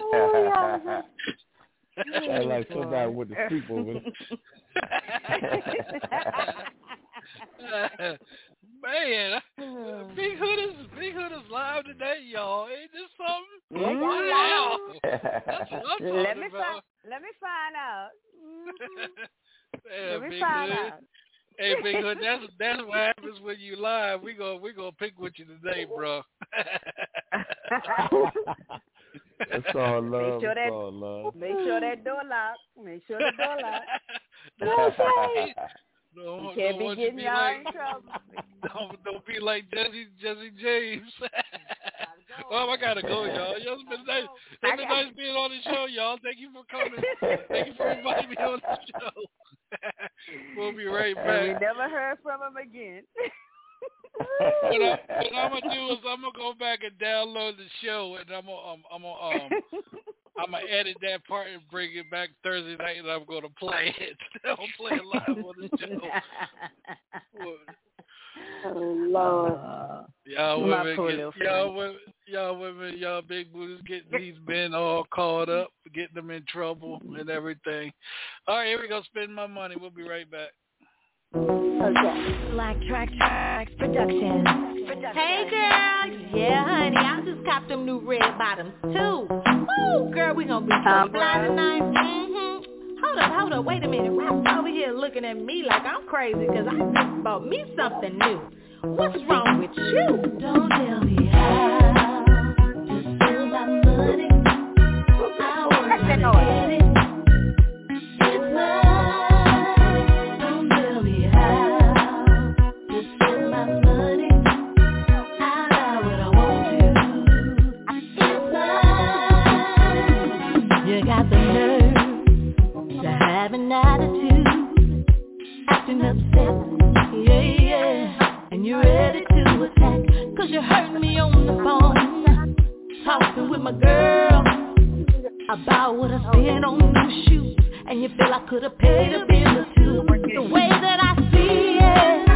oh, yeah. Sound like somebody with the sleepover. Man, Big Hood is Big Hood is live today, y'all. Ain't this something? Wow. That's what I'm Let me about. find. Let me find out. Mm-hmm. Yeah, Let me Big find Hood. out. Hey, Big Hood, that's that's what happens when you live. We go we gonna pick with you today, bro. That's all love. Make sure that- all love. Make sure that door lock. Make sure the door lock. Don't, You can't don't be want you getting be y'all like, in trouble. Don't don't be like Jesse Jesse James. Oh, I gotta go, y'all. Yo, It's been nice. It's been nice being on the show, y'all. Thank you for coming. Thank you for inviting me on the show. we'll be right And we back. never heard from him again. What, I, what I'm gonna do is I'm gonna go back and download the show, and I'm gonna um, I'm gonna um, I'm gonna edit that part and bring it back Thursday night, and I'm gonna play it. I'll play it live on the show. Oh Lord. Y'all women, get, y'all women, y'all women, y'all big booties getting these men all caught up, getting them in trouble and everything. All right, here we go. Spend my money. We'll be right back. Black Track Tracks Production. Hey girl, yeah honey, I just copped them new red bottoms too. Woo, girl, we gonna be so Um, fly tonight. hmm Hold up, hold up, wait a minute. Rap's over here looking at me like I'm crazy because I just bought me something new. What's wrong with you? Don't tell me how to spend my money. I want to get it. Acting upset, yeah, yeah. And you're ready to attack, cause you heard me on the phone, talking with my girl about what I spent on new shoes. And you feel I could've paid a bill or two. The way that I see it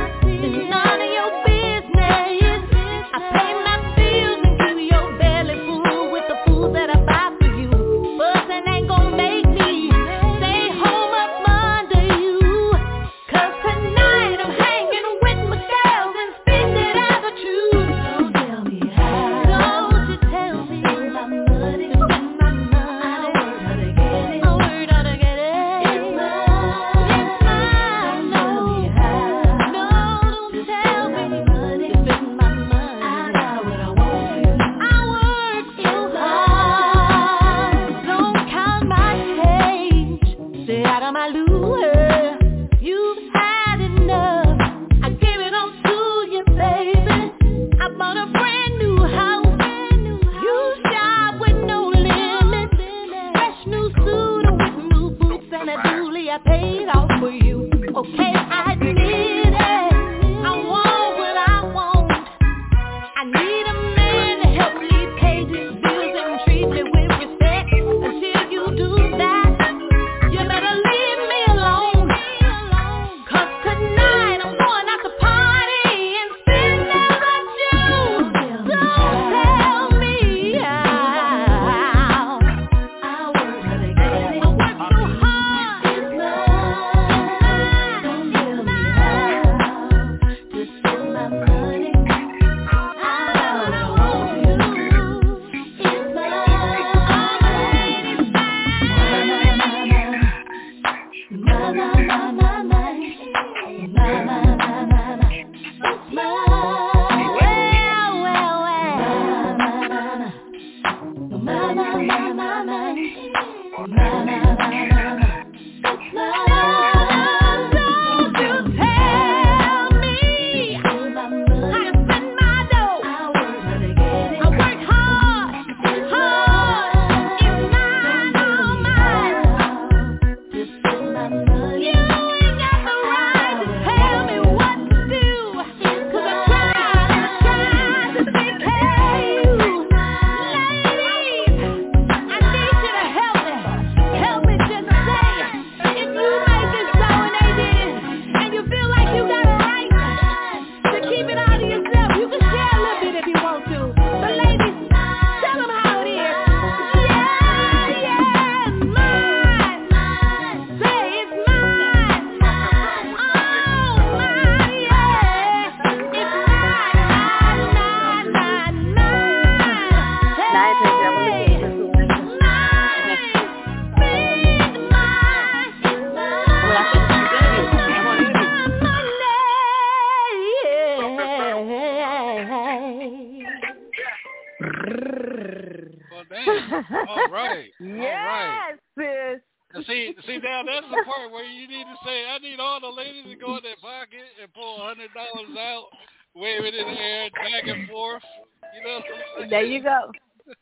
There you go.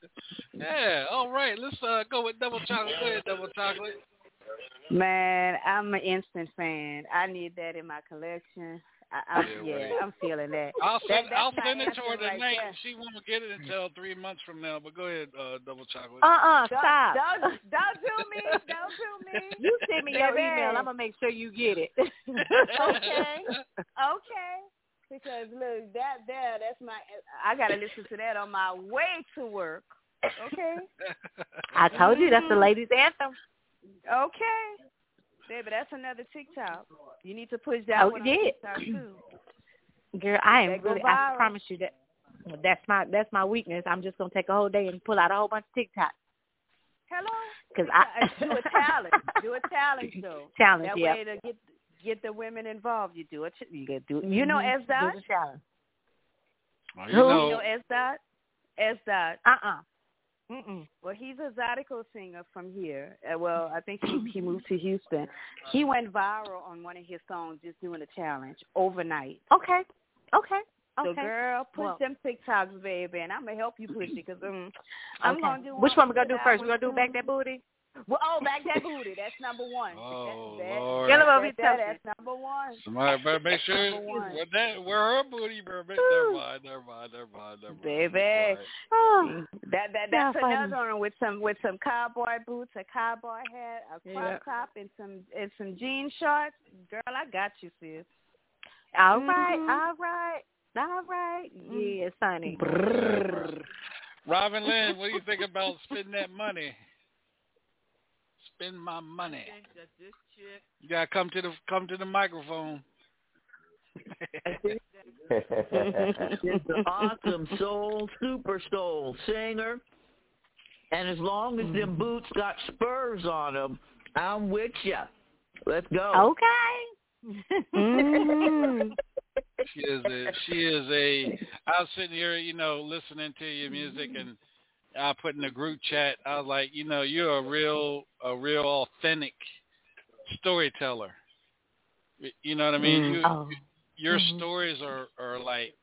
Yeah. All right. Let's uh go with double chocolate. Go ahead, double chocolate. Man, I'm an instant fan. I need that in my collection. I, I'm, Yeah, yeah, right. I'm feeling that. I'll send that's I'll send it to her answer right tonight. there. she won't get it until three months from now. But go ahead, uh, double chocolate. Uh-uh, Don't- stop. Don't, don't do me. Don't do me. You send me your Baby. email. I'm gonna make sure you get it. okay. Okay. Because look, that there, that's my. I gotta listen to that on my way to work. Okay. I told you that's the mm-hmm. ladies' anthem. Okay. Baby, that's another TikTok. You need to push that Oh, one on yeah. TikTok too. Girl, I am really. I promise you that. That's my that's my weakness. I'm just gonna take a whole day and pull out a whole bunch of TikTok. Hello. Cause I uh, do a challenge. Do a challenge though. Challenge, That yeah. way to get get the women involved. You do it. You gotta do. You know Mhm. S dot. Do the challenge. Oh, You you know, know, S dot. S dot. Uh uh Mm-mm. Well, he's a zydeco singer from here. Uh, well, I think he he moved to Houston. He went viral on one of his songs just doing a challenge overnight. Okay. Okay. So Okay. girl, push Well- them TikToks, baby, and I'm gonna help you push it because um, I'm Okay. gonna do. Which one we gonna do first? We're gonna do back that booty? Well, oh, back that booty. That's number one. Oh, that, that, Lord. Get him over that, here, that, that's number one. Somebody better make sure where that where her booty better make never mind, never mind, never mind, never mind. Baby. Oh. That that Yeah, that's funny. another one with some with some cowboy boots, a cowboy hat, a crop Yeah. top, and some and some jean shorts. Girl, I got you, sis. All right. Mhm. All right. All right. Yes, honey. Robin Lynn, what do you think about spending that money? Spend my money. I think that this chick You gotta come to the come to the microphone. is an awesome soul, super soul singer. And as long as them boots got spurs on them, I'm with ya. Let's go. Okay. Mm-hmm. She is a she is a I was sitting here, you know, listening to your music and I put in the group chat, I was like, you know, you're a real a real authentic storyteller. You know what I mean? Mm. You, Oh. your Mhm. stories are are like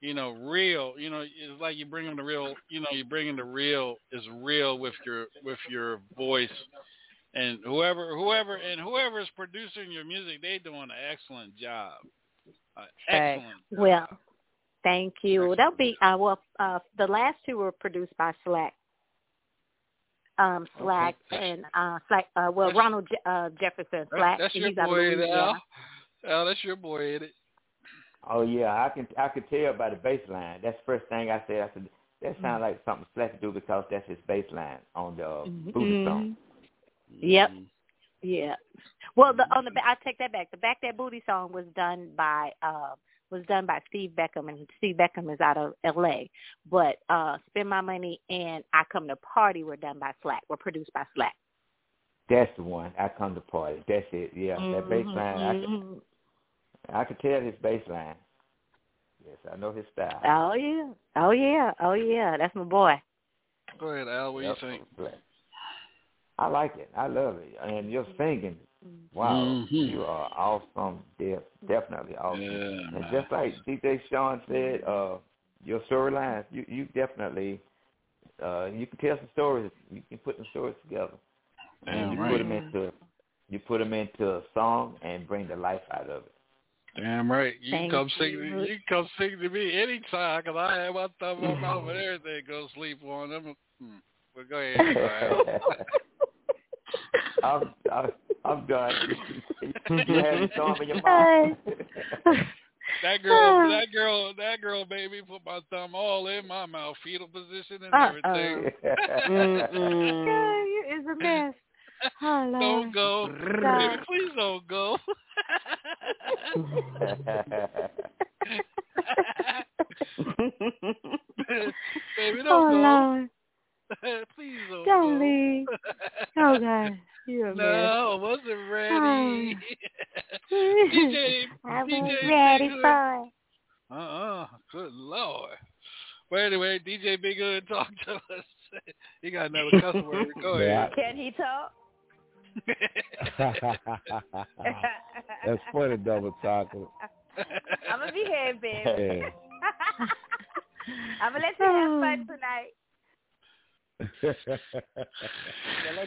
you know real you know it's like you bring them the real you know you bring them the real is real with your with your voice and whoever whoever and whoever is producing your music they doing an excellent job Okay. excellent Well, thank you. That'll be uh well uh the last two were produced by Slack. Um Slack and uh Slack uh well That's- Ronald Je- uh Jefferson Slack. that's your he's boy Louisiana. Al. Al that's your boy ain't it Oh yeah, I can I could tell by the bass line. That's the first thing I said. I said that sounds like something Slack could do because that's his bass line on the uh, booty song. Yep. Yeah. Well, the on the ba- I take that back. The back that booty song was done by uh was done by Steve Beckham, and Steve Beckham is out of L.A. But uh Spend My Money and I Come to Party were done by Slack. Were produced by Slack. That's the one. I come to party. That's it. Yeah, that bass Mhm, line. I can. I could tell his bass line. Yes, I know his style. Oh yeah. Oh yeah. Oh yeah. That's my boy. go ahead Al what Yep. you think I like it. I love it. And your singing, wow, Mhm. you are awesome. De- definitely awesome. Yeah, and man. just like DJ Sean said, uh, your storylines, you you definitely, uh, you can tell some stories. You can put some stories together, Damn and you right. put them into you put them into a song and bring the life out of it. Damn right. You can Thank come sing. you. To, you can come sing to me anytime, cause I have my thumb on mouth and everything. Go sleep on them. Hmm. But go ahead. Al. I'm, I'm I'm done. you have a song in your mouth. That girl, that girl, that girl made me put my thumb all in my mouth, fetal position and Uh-oh. everything. Girl, you is a mess. Oh, Don't go, Stop. baby. Please don't go. baby, oh, don't go. Lord. Please don't, Don't go. leave. Oh, God. You're a mess. No, I wasn't ready. Oh. DJ, I was DJ ready Big for it. Uh-uh. Good Lord. Well, anyway, DJ Big Hood talk to us. he got another cuss word. Go ahead. Can he talk? That's funny, double talking. I'm gonna be here, baby. Yeah. I'm gonna let you have fun tonight. Gonna let you have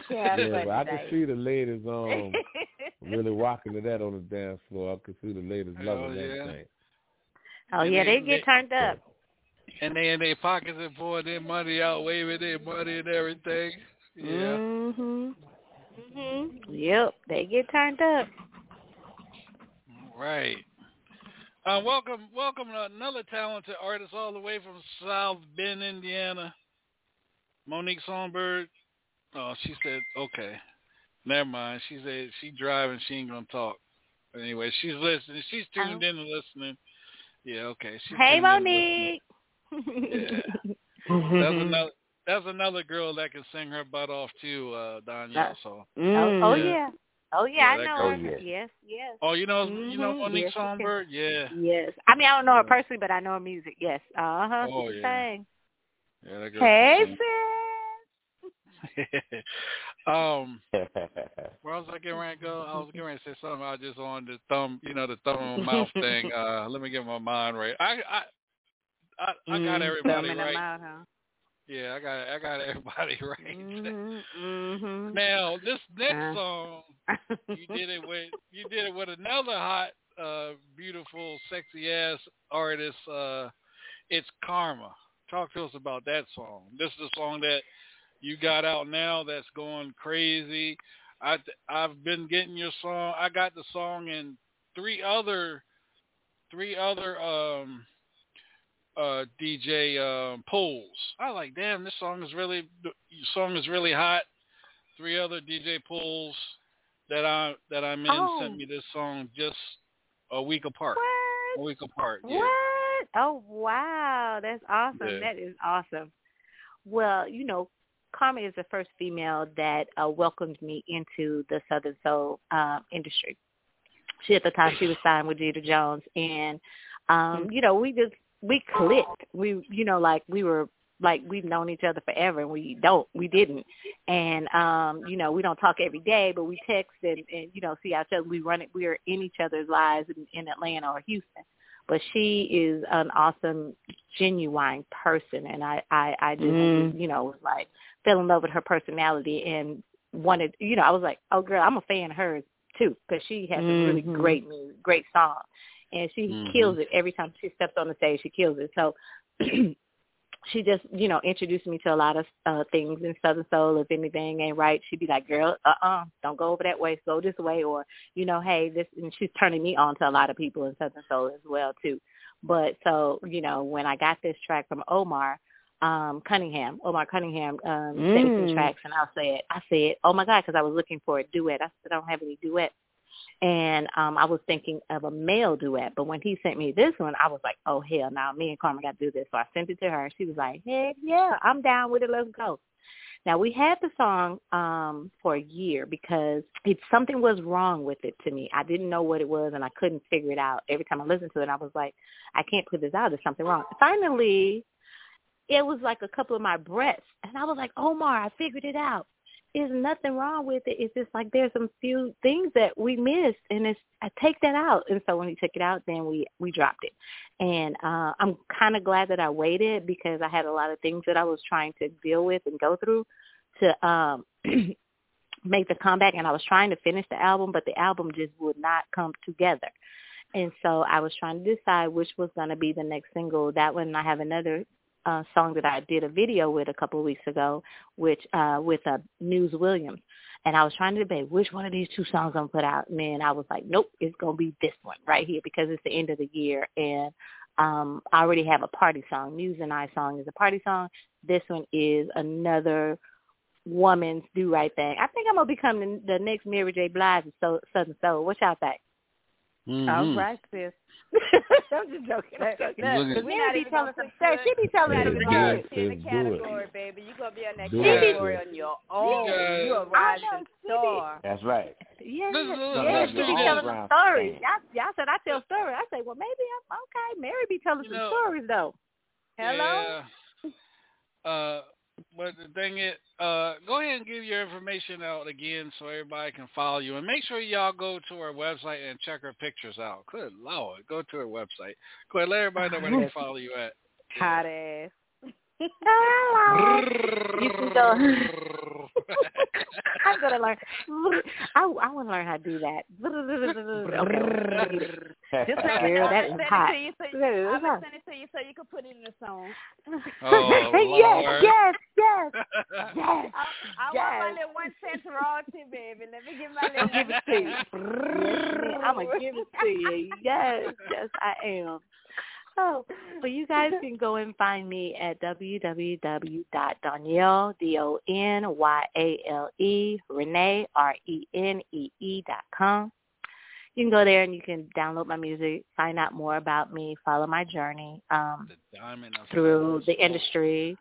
yeah, fun but I can see the ladies um really rocking to that on the dance floor. I can see the ladies loving Oh, that yeah. thing. Oh, And yeah, they- they get turned up. And they in their pockets and pouring their money out, waving their money and everything. Yeah. Mhm. Mhm. Yep, they get turned up. Right. Uh, welcome, welcome to another talented artist all the way from South Bend, Indiana. Monique Songbird. Oh, she said, okay. Never mind. She said she driving. She ain't gonna talk. But anyway, she's listening. She's tuned in and listening. Yeah, okay. She's Hey, tuned in and listening. Monique. That's another. That's another girl that can sing her butt off too, uh, Donyale. So. Oh, oh yeah. Oh yeah, Yeah, I know her. Oh, yeah. Yes, yes. Oh, you know, you know Mhm. Monique Yes, she. Songbird. Yeah. Yes. I mean, I don't know her personally, but I know her music. Yes. Uh huh. Oh, she yeah. sang. Yeah, that Hey, sis. um, where was I getting ready to go? I was getting ready to say something. I just on the thumb, you know, the thumb on my mouth thing. Uh, let me get my mind right. I, I, I, I got Mm, everybody the right. mouth, huh? Yeah, I got, I got everybody right. Mm-hmm. Now, this next Uh. song, you did it with, you did it with another hot, uh, beautiful, sexy ass artist. Uh, it's Karma. Talk to us about that song. This is a song that you got out now that's going crazy. I I've been getting your song. I got the song in three other three other um uh DJ um polls. I like damn this song is really the song is really hot. Three other DJ polls that I that I'm in Oh. sent me this song just a week apart. A week apart. Yeah. What? Oh wow, that's awesome. Yeah. That is awesome. Well, you know, Karma is the first female that uh, welcomed me into the Southern Soul uh, industry. She at the time she was signed with Jeter Jones, and um, you know, we just we clicked. We, you know, like we were like we've known each other forever and we don't we didn't and um you know we don't talk every day but we text and, and you know see each other we run it we're in each other's lives in, in atlanta or houston but she is an awesome genuine person and i i i just Mm. you know was like fell in love with her personality and wanted you know i was like oh girl i'm a fan of hers too because she has some really Mhm. great music great song, and she Mhm. kills it every time she steps on the stage she kills it so she just you know introduced me to a lot of uh things in southern soul if anything ain't right she'd be like girl uh-uh don't go over that way. Go this way or you know hey this and she's turning me on to a lot of people in southern soul as well too. But so you know when i got this track from omar um cunningham omar cunningham um sent me some Mm. tracks and i said i said oh my god because i was looking for a duet. I said i don't have any duets and um I was thinking of a male duet, but when he sent me this one, I was like, "Oh hell, now me and Karma got to do this." So I sent it to her. She was like, "Heck yeah, I'm down with it. Let's go." Now we had the song um for a year because it something was wrong with it to me. I didn't know what it was and I couldn't figure it out. Every time I listened to it, I was like, "I can't put this out. There's something wrong." Finally, it was like a couple of my breaths, and I was like, "Omar, I figured it out." There's nothing wrong with it. It's just like there's some few things that we missed, and it's I take that out. And so when we took it out, then we we dropped it. And uh I'm kind of glad that I waited because I had a lot of things that I was trying to deal with and go through to um make the comeback. And I was trying to finish the album, but the album just would not come together. And so I was trying to decide which was going to be the next single. That one, I have another uh, song that I did a video with a couple of weeks ago, which uh, with uh, News Williams. And I was trying to debate which one of these two songs I'm gonna put out. And then I was like, nope, it's gonna be this one right here because it's the end of the year and um I already have a party song. News and I song is a party song. This one is another woman's do right thing. I think I'm gonna become the, the next Mary J. Blige of so, Southern Soul. What y'all think? All right, sis. I'm just joking. I'm joking. Look, Look, we Mary not be telling gonna some put stories. you She be telling in- some you stories. in the category, baby. You gonna be in that Do it. on your own. Yeah. You a rising star. That's right. Yeah, Let's- let's- yeah, she do be telling round some stories. fan. Y'all, y'all said I tell stories. I say, well, maybe I'm okay. Mary be telling some stories though. Hello. Yeah. Uh, but the thing is, uh, go ahead and give your information out again so everybody can follow you, and make sure y'all go to her website and check her pictures out. Good lord, go to her website. Go ahead, let everybody know where they can follow you at. Hot ass. Hello. You can go. I'm gonna learn. I I want to learn how to do that. Just send Girl, it, that I'm is gonna hot. send it to you so you, I'm gonna send it to you so you can put it in the song. Oh, yes, Lord. yes, yes, yes. I, I Yes. want my little one cent royalty, baby. Let me give my little give it to you. I'm gonna give it to you. Yes, yes, I am. So, well, you guys can go and find me at www.donyale, D-O-N-Y-A-L-E, Renee, R-E-N-E-E dot com. You can go there and you can download my music, find out more about me, follow my journey um, Diamond of through the industry.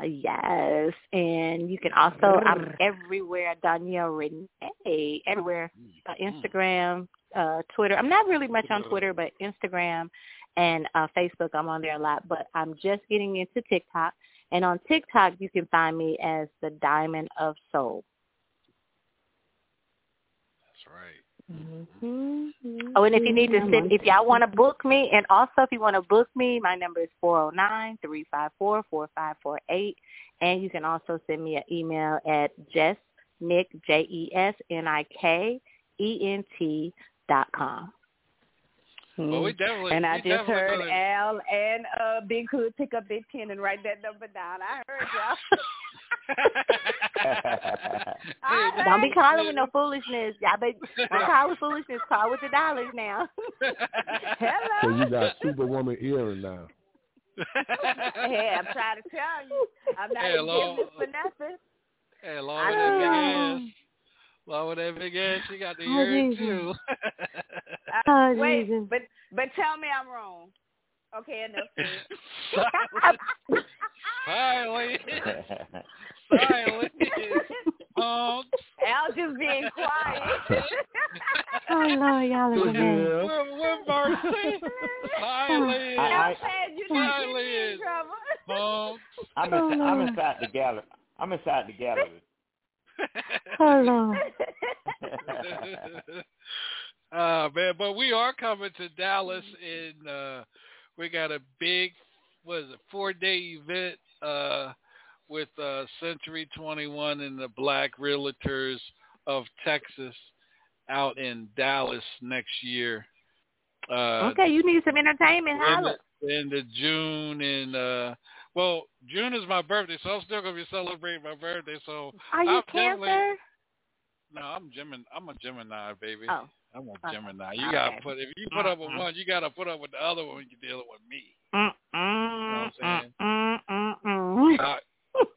Uh, yes, and you can also I'm everywhere, Donyale Renee, everywhere, uh, Instagram, uh, Twitter. I'm not really much on Twitter, but Instagram and uh, Facebook, I'm on there a lot. But I'm just getting into TikTok, and on TikTok, you can find me as the Diamond of Soul. That's right. Oh, and if you need to sit, if y'all want to book me, and also if you want to book me, my number is four zero nine three five four four five four eight, and you can also send me an email at jessnick j e s n i k e n t dot com. Well, we definitely. And I we just definitely heard gonna- Al and uh, Big Hood pick up their pen and write that number down. I heard y'all. Don't be calling with no foolishness. Y'all be don't call with foolishness. Call with the dollars now. Hello. So you got Superwoman earring now. hey, I'm trying to tell you. I'm not Hey, giving Lord. this for nothing. Hey, along with that big ass. Along with that big ass, she got the Oh, earring Jesus. too. Oh, Wait, Jesus. but but tell me I'm wrong. Okay, enough. said. Finally. Finally. Um, Al just being quiet. Oh Lord, y'all are the best. where, where Marcy? Finally. I- I- you know Finally you in is. trouble. Um, I'm, in, I'm inside the gallery. I'm inside the gallery. Lord. uh man, but we are coming to Dallas in uh we got a big what is it, four day event uh with uh Century twenty one and the Black Realtors of Texas out in Dallas next year. Uh okay, you need some entertainment, in the, in the June and uh well, June is my birthday, so I'm still gonna be celebrating my birthday. So Are you I'm Cancer? No, I'm Gemini. I'm a Gemini, baby. Oh. I'm a Okay. Gemini. You Okay. gotta put if you put up with one, you gotta put up with the other one when you're dealing with me. Mm, You know mm, what I'm saying? mm, mm, mm. Doc,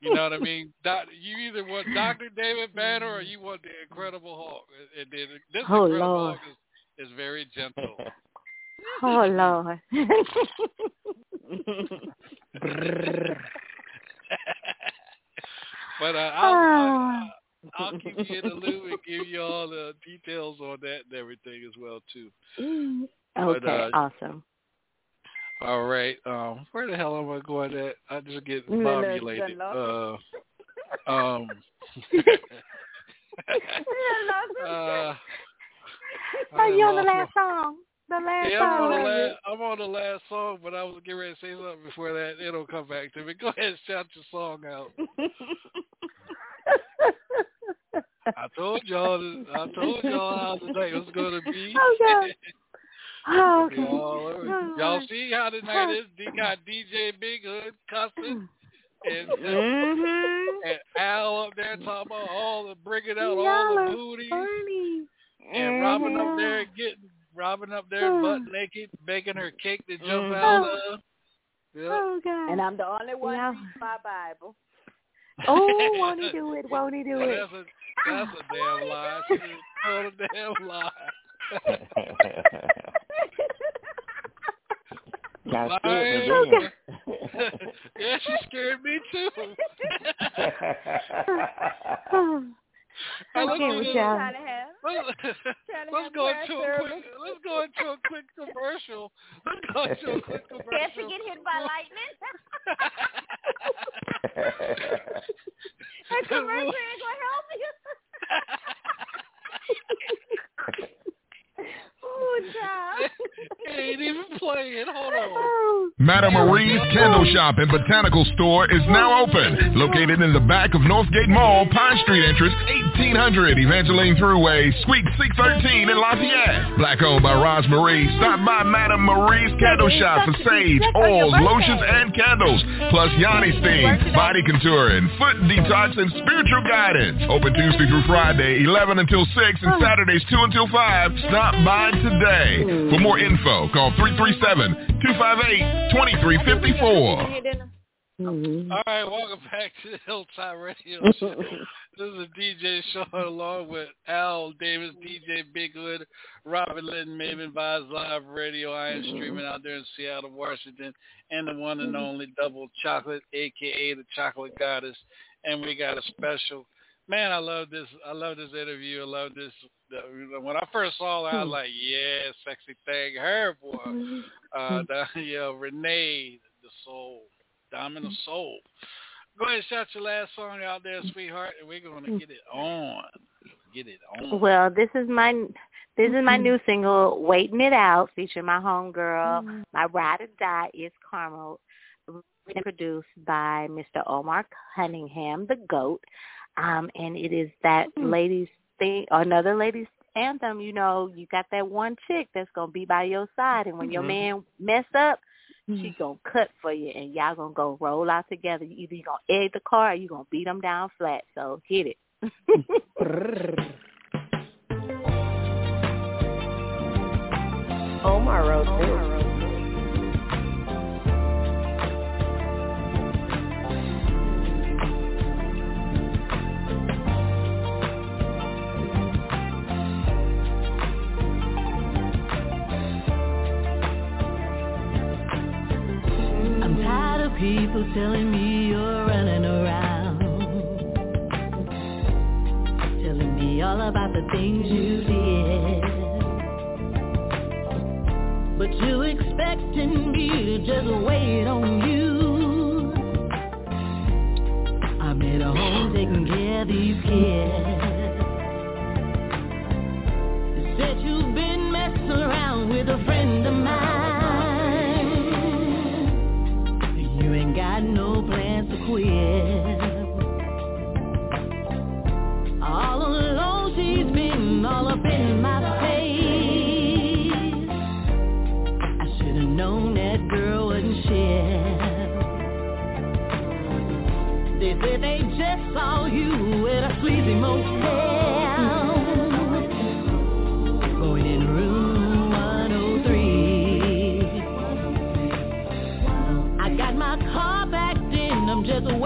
you know what I mean? Doc, you either want Dr. David Banner or you want the Incredible Hulk. And then this Oh, Incredible Lord. Hulk is, is very gentle. Oh Lord. but uh, I'll, I'll, Ah. I'll keep you in the loop and give you all the details on that and everything as well too. Mm. But, okay, uh, awesome. All right. Um, where the hell am I going at? I just get bobulated. no, Uh, um, uh, Are you on the last song? The last yeah, I'm on the last. I'm on the last song, but I was getting ready to say something before that. It'll come back to me. Go ahead and shout your song out. I told y'all. I told y'all how the night was going to be. Oh. Oh, okay. all. Oh, Y'all see how the night is? They got DJ Big Hood cussing. And, uh, Mhm. and Al up there talking about all the bringing out all Y'all the are booties funny. and Robin up Mhm. there getting Robin up there Oh. butt naked, baking her cake to jump out of. Yep. Oh God. And I'm the only one Yeah. reading my Bible. Oh, won't he do it? Won't he do it? that's a that's a damn lie. She just told a damn lie. Kind of me yeah, she scared me too. Oh. Hey, I let's can't do with this. y'all. Trying to have, Let's, trying to let's go into a quick. Let's go into a quick commercial. Let's go into a quick commercial. Scared to get hit by lightning? that commercial ain't gonna help you. Oh, ain't even playing. Hold on. Oh. Madame Marie's Candle Shop and Botanical Store is now open. Located in the back of Northgate Mall, Pine Street entrance, 1800 Evangeline Thruway, Suite 613 in Lafayette. Black owned by Roz Marie. Stop by Madame Marie's Candle Shop for sage, oils, lotions, and candles. Plus Yoni Steam, body contouring, foot detox, and spiritual guidance. Open Tuesday through Friday, 11 until 6, and Saturdays 2 until 5. Stop by today. For more info, call 337-258-2354. Mhm. All right, welcome back to the Hilltop Radio Show. this is a DJ Sean along with Al Davis, DJ Big Hood, Robert Lynn, Maven Vibes Live Radio. I am streaming out there in Seattle, Washington, and the one and only Double Chocolate, aka the Chocolate Goddess. And we got a special. Man, I love this. I love this interview. I love this. When I first saw her, I was like, "Yeah, sexy thing, her boy." Uh, the, yeah, Renee, the soul, Diamond of Soul. Go ahead, and shout your last song out there, sweetheart, and we're gonna get it on. Get it on. Well, this is my this is my new single, "Waiting It Out," featuring my homegirl. My ride or die is Karma, produced by Mr. Omar Cunningham, the goat. Um, and it is that ladies thing, another lady's anthem. You know, you got that one chick that's gonna be by your side, and when your Mhm. man mess up, she gonna cut for you, and y'all gonna go roll out together. Either you gonna egg the car, or you gonna beat them down flat. So hit it. Omar wrote this. People telling me you're running around. Telling me all about the things you did. But you expecting me to just wait on you? I made a home taking care of these kids. You said you've been messing around with a friend of mine. Got no plans to quit. All alone she's been all up in my face. I should've known that girl wouldn't share. They said they just saw you at a sleazy motel. Just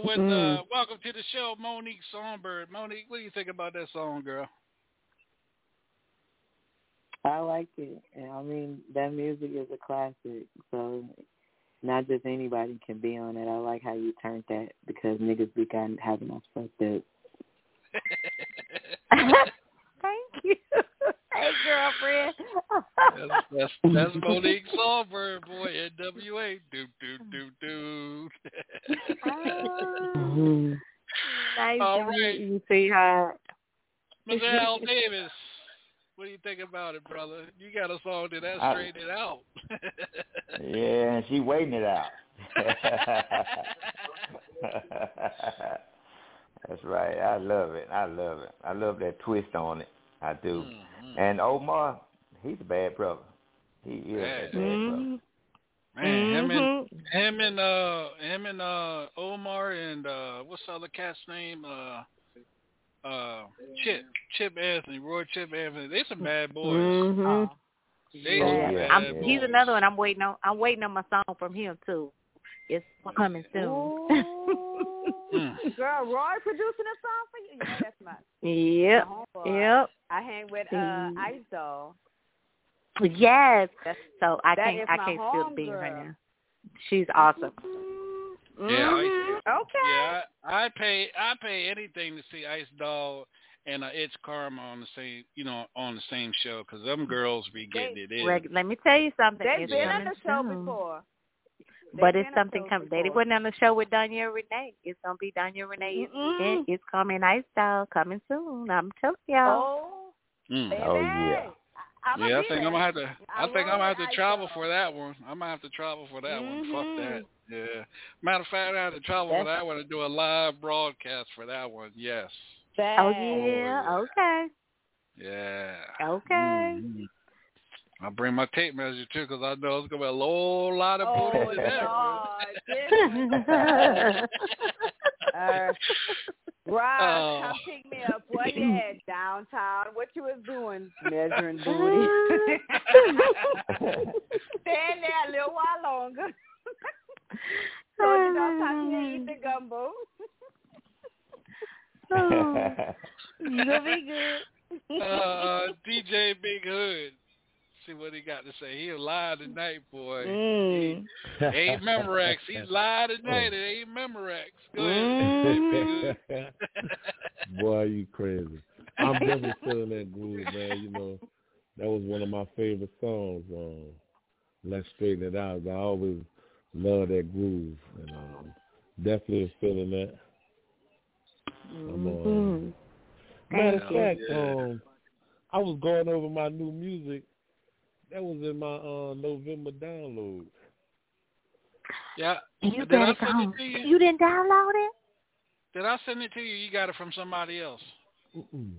go with uh, Mm. welcome to the show, Monique Songbird. Monique, what do you think about that song, girl? I like it. And I mean, that music is a classic. So not just anybody can be on it. I like how you turned that because niggas be gotten having us fucked up. Thank you. Hey, girlfriend. That's that's, that's Monique Songbird, boy. NWA. Do do do do. Oh. nice All to right. meet you, sweetheart. Ms. Al Davis, what do you think about it, brother? You got a song that that I- straightened it out. Yeah, and she waiting it out. That's right. I love it. I love it. I love that twist on it. I do. Mm-hmm. And Omar, he's a bad brother. He is a bad brother. Man, him and him and uh him and uh Omar and uh what's the other cat's name? Uh uh Chip Chip Anthony, Roi Chip Anthony. They some bad boys. Mhm. They Oh, yeah. I'm, boys. he's another one. I'm waiting on. I'm waiting on my song from him too. It's coming soon. Girl, Roi producing a song for you. Yeah, that's my yep. my. Yep. I hang with uh Mm. Ice Doll. Yes. So I can't. I can't spill the beans homegirl. right now. She's awesome. Yeah, I, Okay. yeah. I, I pay I pay anything to see Ice Doll and uh, it's Karma on the same, you know, on the same show because them girls be getting it in. Reg- let me tell you something. They've it's been on the show soon. before. But They've it's been on something shows coming. They before. went on the show with Donyale Renee. It's gonna be Donyale Renee. Mm-mm. It, it's coming nice style coming soon. I'm telling y'all. Oh, Mm. Oh, yeah. I'm yeah, I think I'm gonna have to. I I, think I'm gonna have to I travel saw. for that one. I'm gonna have to travel for that one. Fuck that. Yeah. Matter of fact, I have to travel for That's- that one and do a live broadcast for that one. Yes. Oh Facts. yeah. Okay. Yeah. Okay. Mhm. I'll bring my tape measure too, because I know it's gonna be a whole lot of Oh, booties in there. Lord, this one. Uh, Rob, Oh. come pick me up. Where you at? Downtown. What you was doing? Measuring booty. Stand there a little while longer. so you don't talk to eat the gumbo. you gonna be good. uh, uh, DJ Big Hood. See what he got to say. He live tonight, boy. Mm. Ain't Memorex. He's live tonight. It ain't Memorex. Go ahead. Mm. Boy, you crazy. I'm definitely feeling that groove, man. You know, that was one of my favorite songs. Um, Let's Straighten It Out. I always love that groove, and um, definitely feeling that. I'm, um. Matter of fact, Yeah. um, I was going over my new music. That was in my uh, November download. Yeah. You Did I send it to you? You didn't download it? Did I send it to you? You got it from somebody else. Mm-mm.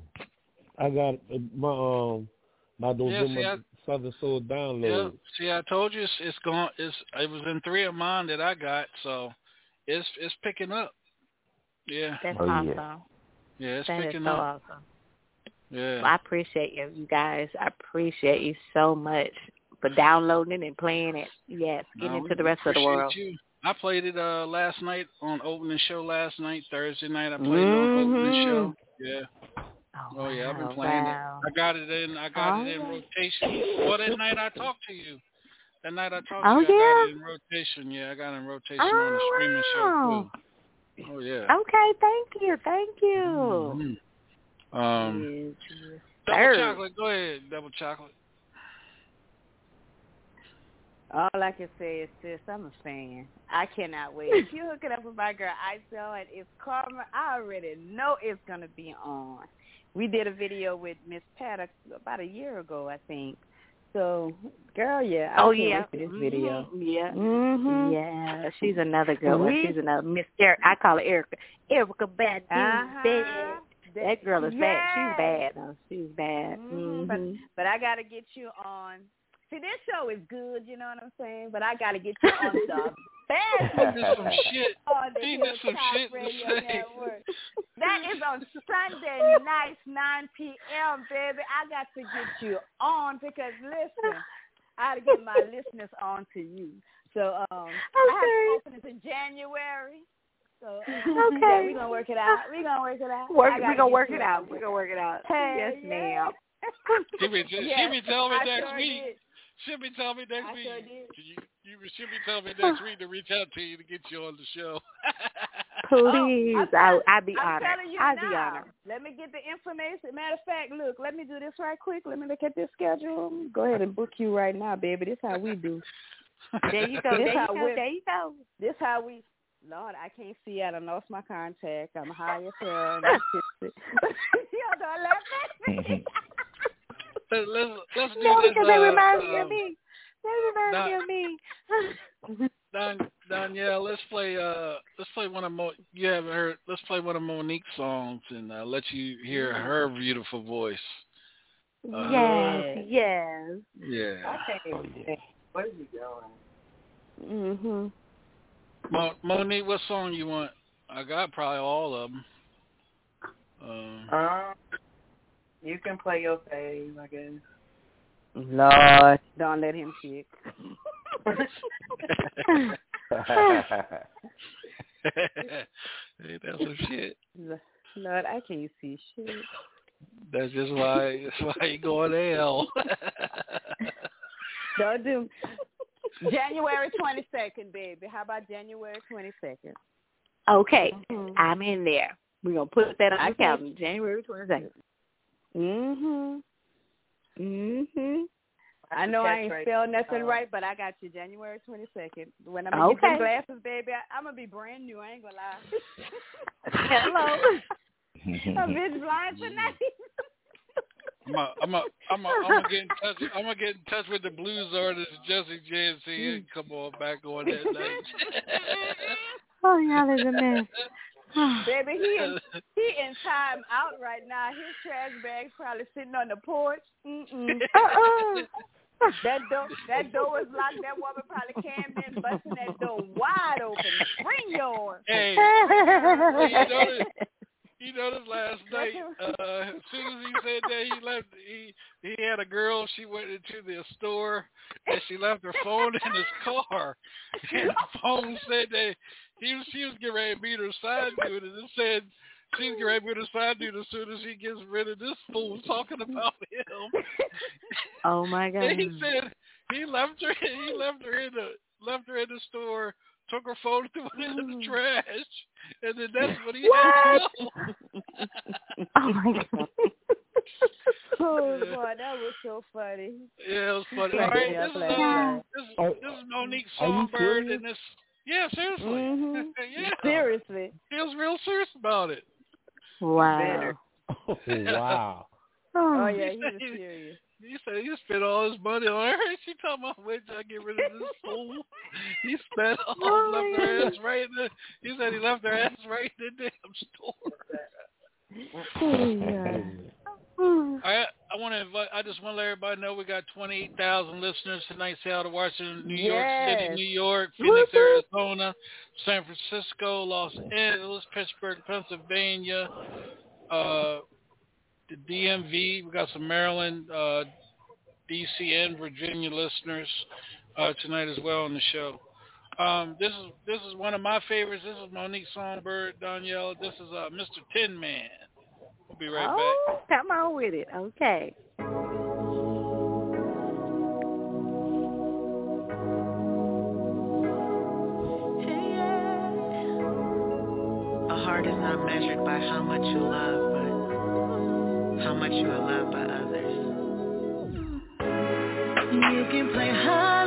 I got uh, my um my November see, I- Southern Soul Yeah. download. See, I told you it's, it's gone. It's it was in three of mine that I got, so it's it's picking up. Yeah. That's Oh, awesome. yeah. Yeah, it's That is picking so up. awesome. Yeah. I appreciate you, you guys. I appreciate you so much for downloading and playing it. Yes, getting No, it to the rest of the world. You. I played it uh last night on opening show last night, Thursday night. I played it on opening Mhm. show. Yeah. Oh, Oh yeah, I've been playing wow. it. I got it in. I got it in rotation. Well, that night I talked to you. That night I talked Oh, to you. I got yeah? it in rotation. Yeah, I got it in rotation on the Oh, streaming wow. show too. Oh yeah. Okay, thank you, thank you. Mhm. Um, double chocolate. Go ahead, double chocolate. All I can say is, sis, I'm a fan. I cannot wait. If you hook it up with my girl ISO and it's Karma, I already know it's gonna be on. We did a video with Miss Paddock about a year ago, I think. So, girl, yeah. I Oh yeah, wait for this video. Mhm. Yeah, Mm-hmm. yeah. She's another girl. We- She's another Miss Eric. I call her Erica. Erica Bad. Uh-huh. Bad. That girl is bad. She's bad. though. She's bad. Mhm, Mhm. But I got to get you on. See, this show is good, you know what I'm saying? But I got to get you on the best Ain't this some shit? on the Ain't this some shit to Radio say? Network. That is on Sunday nights, 9 p.m., baby. I got to get you on because, listen, I got to get my listeners on to you. So um, I have openings in January. So Okay. we're going to work it out. We're going to work it out. Work, I we're gonna work it out. We're gonna work it out. Hey, yes, yeah. ma'am. She be, she Yes, be telling me I next sure week. did. She be telling me next I week. sure did. You, you she be telling me next week to reach out to you to get you on the show. Oh, Please, I'm I, tell- I'd be I'm honored. telling you I'd be honored. Let me get the information. Matter of fact, look, let me do this right quick. Let me look at this schedule. Go ahead and book you right now, baby. This how we do. There you go. This There you go. There you go. This how we. Lord, I can't see. I done lost my contact. I'm high as hell. and I'm tipsy. Y'all don't laugh at me. Let, let's let's do No, this. because they uh, remind me um, of me. They remind me of me. Don, Donyale, let's play. Uh, let's play one of Mo. You haven't heard. Let's play one of Monique's songs and uh, let you hear her beautiful voice. Uh, yes, yes. Yeah. Where are he going? Mhm. Mo, Monique, what song you want? I got probably all of them. Um, Um, you can play your fave, I guess. Lord, don't let him pick. Ain't that some shit? Lord, I can't see shit. That's just why. That's why you going to hell. Don't do. January twenty second, baby. How about January twenty second? Okay, I'm in there. We're gonna put that on our calendar, January twenty second. Mhm. Mhm. I know I ain't That's right. spelled nothing Oh. right, but I got you January twenty second. When I'm Okay. get them glasses, baby, I, I'm gonna be brand new. I ain't gonna lie. Hello. a bitch blind tonight. I'm a, I'm a, I'm a, I'm gonna get in touch. I'm gonna get in touch with the blues artist Jesse J and see him come on back on that night. Oh, y'all is a mess. Baby, he in, he in time out right now. His trash bag's probably sitting on the porch. Mm-mm. Uh-uh. That door, that door is locked. That woman probably came in, busting that door wide open. Bring yours. Hey, you notice, you noticed last night, uh, as soon as he said that, he left. He he had a girl. She went into the store and she left her phone in his car. And the phone said that he was she was getting ready to meet her side dude, and it said she's getting ready to meet her side dude as soon as she gets rid of this fool talking about him. Oh my god. And he said he left her. He left her in the left her in the store. Took her phone, threw it in the trash, and then that's when he had to go. Oh my god. Oh boy, that was so funny. Yeah, it was funny. All Yeah, right, yeah, this is uh, this, is- Are- this is Monique Songbird, and this. Yeah, seriously. Mhm. yeah, Seriously. he was real serious about it. Wow. Oh, wow. Oh yeah, he He was serious. He said he spent all his money on her. She talking about wait till I get rid of this fool. He spent all Oh, left her ass right in the. He said he left her ass right in the damn store. Oh, God. Oh. I I want to invite. I just want to let everybody know we got 28,000 listeners tonight. Seattle, Washington, New York City, New York, Phoenix. Arizona, San Francisco, Los Angeles, Pittsburgh, Pennsylvania, uh, the DMV. We got some Maryland, uh, DC, and Virginia listeners uh, tonight as well on the show. Um, this is this is one of my favorites. This is Monique Songbird, Donyale. This is uh, Mr. Tin Man. We'll be right back. Oh, come on with it. Okay. A heart is not measured by how much you love, but how much you are loved by others. You can play hard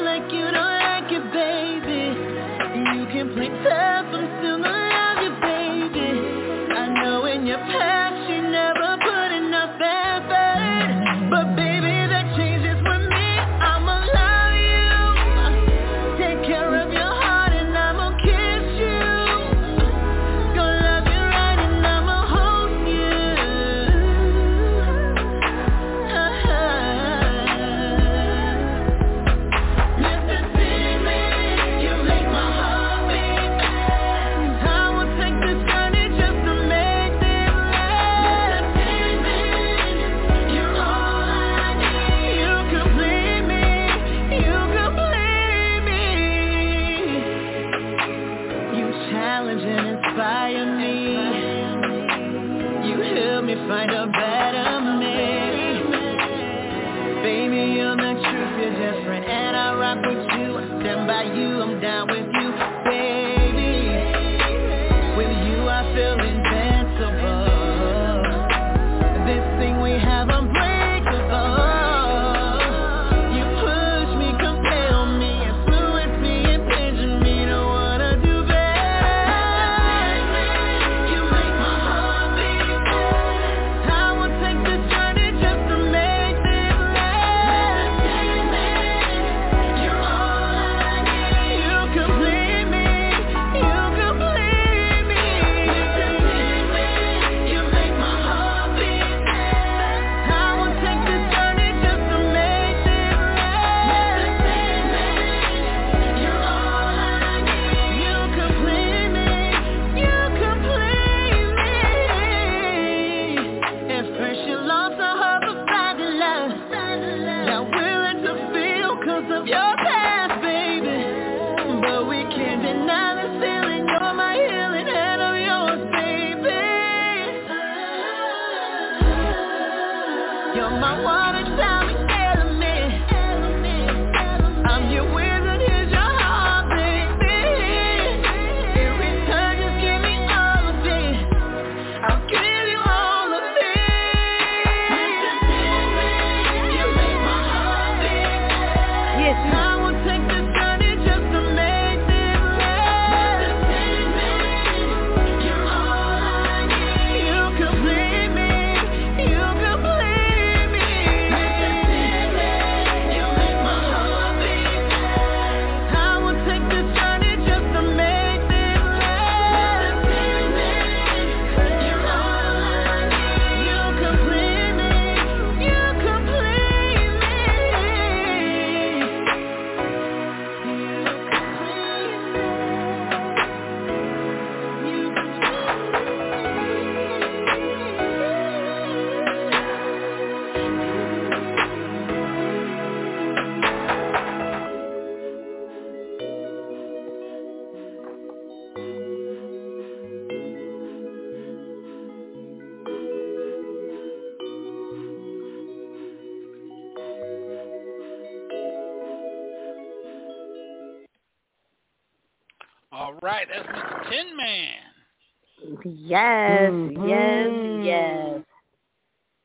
Yes, Mhm. yes, yes.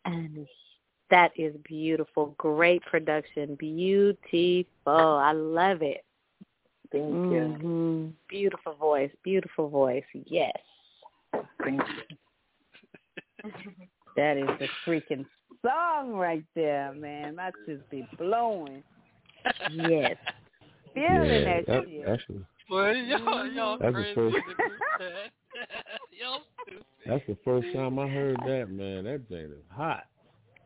And that is beautiful. Great production. Beautiful. I love it. Thank you. Mhm. Beautiful voice. Beautiful voice. Yes. Thank you. That is the freaking song right there, man. That just be blowing. Yes. Feeling yeah, that, that, shit. actually, Well, y'all, y'all That's the first- to do that. y'all stupid. that's the first time I heard that, man. That thing is hot.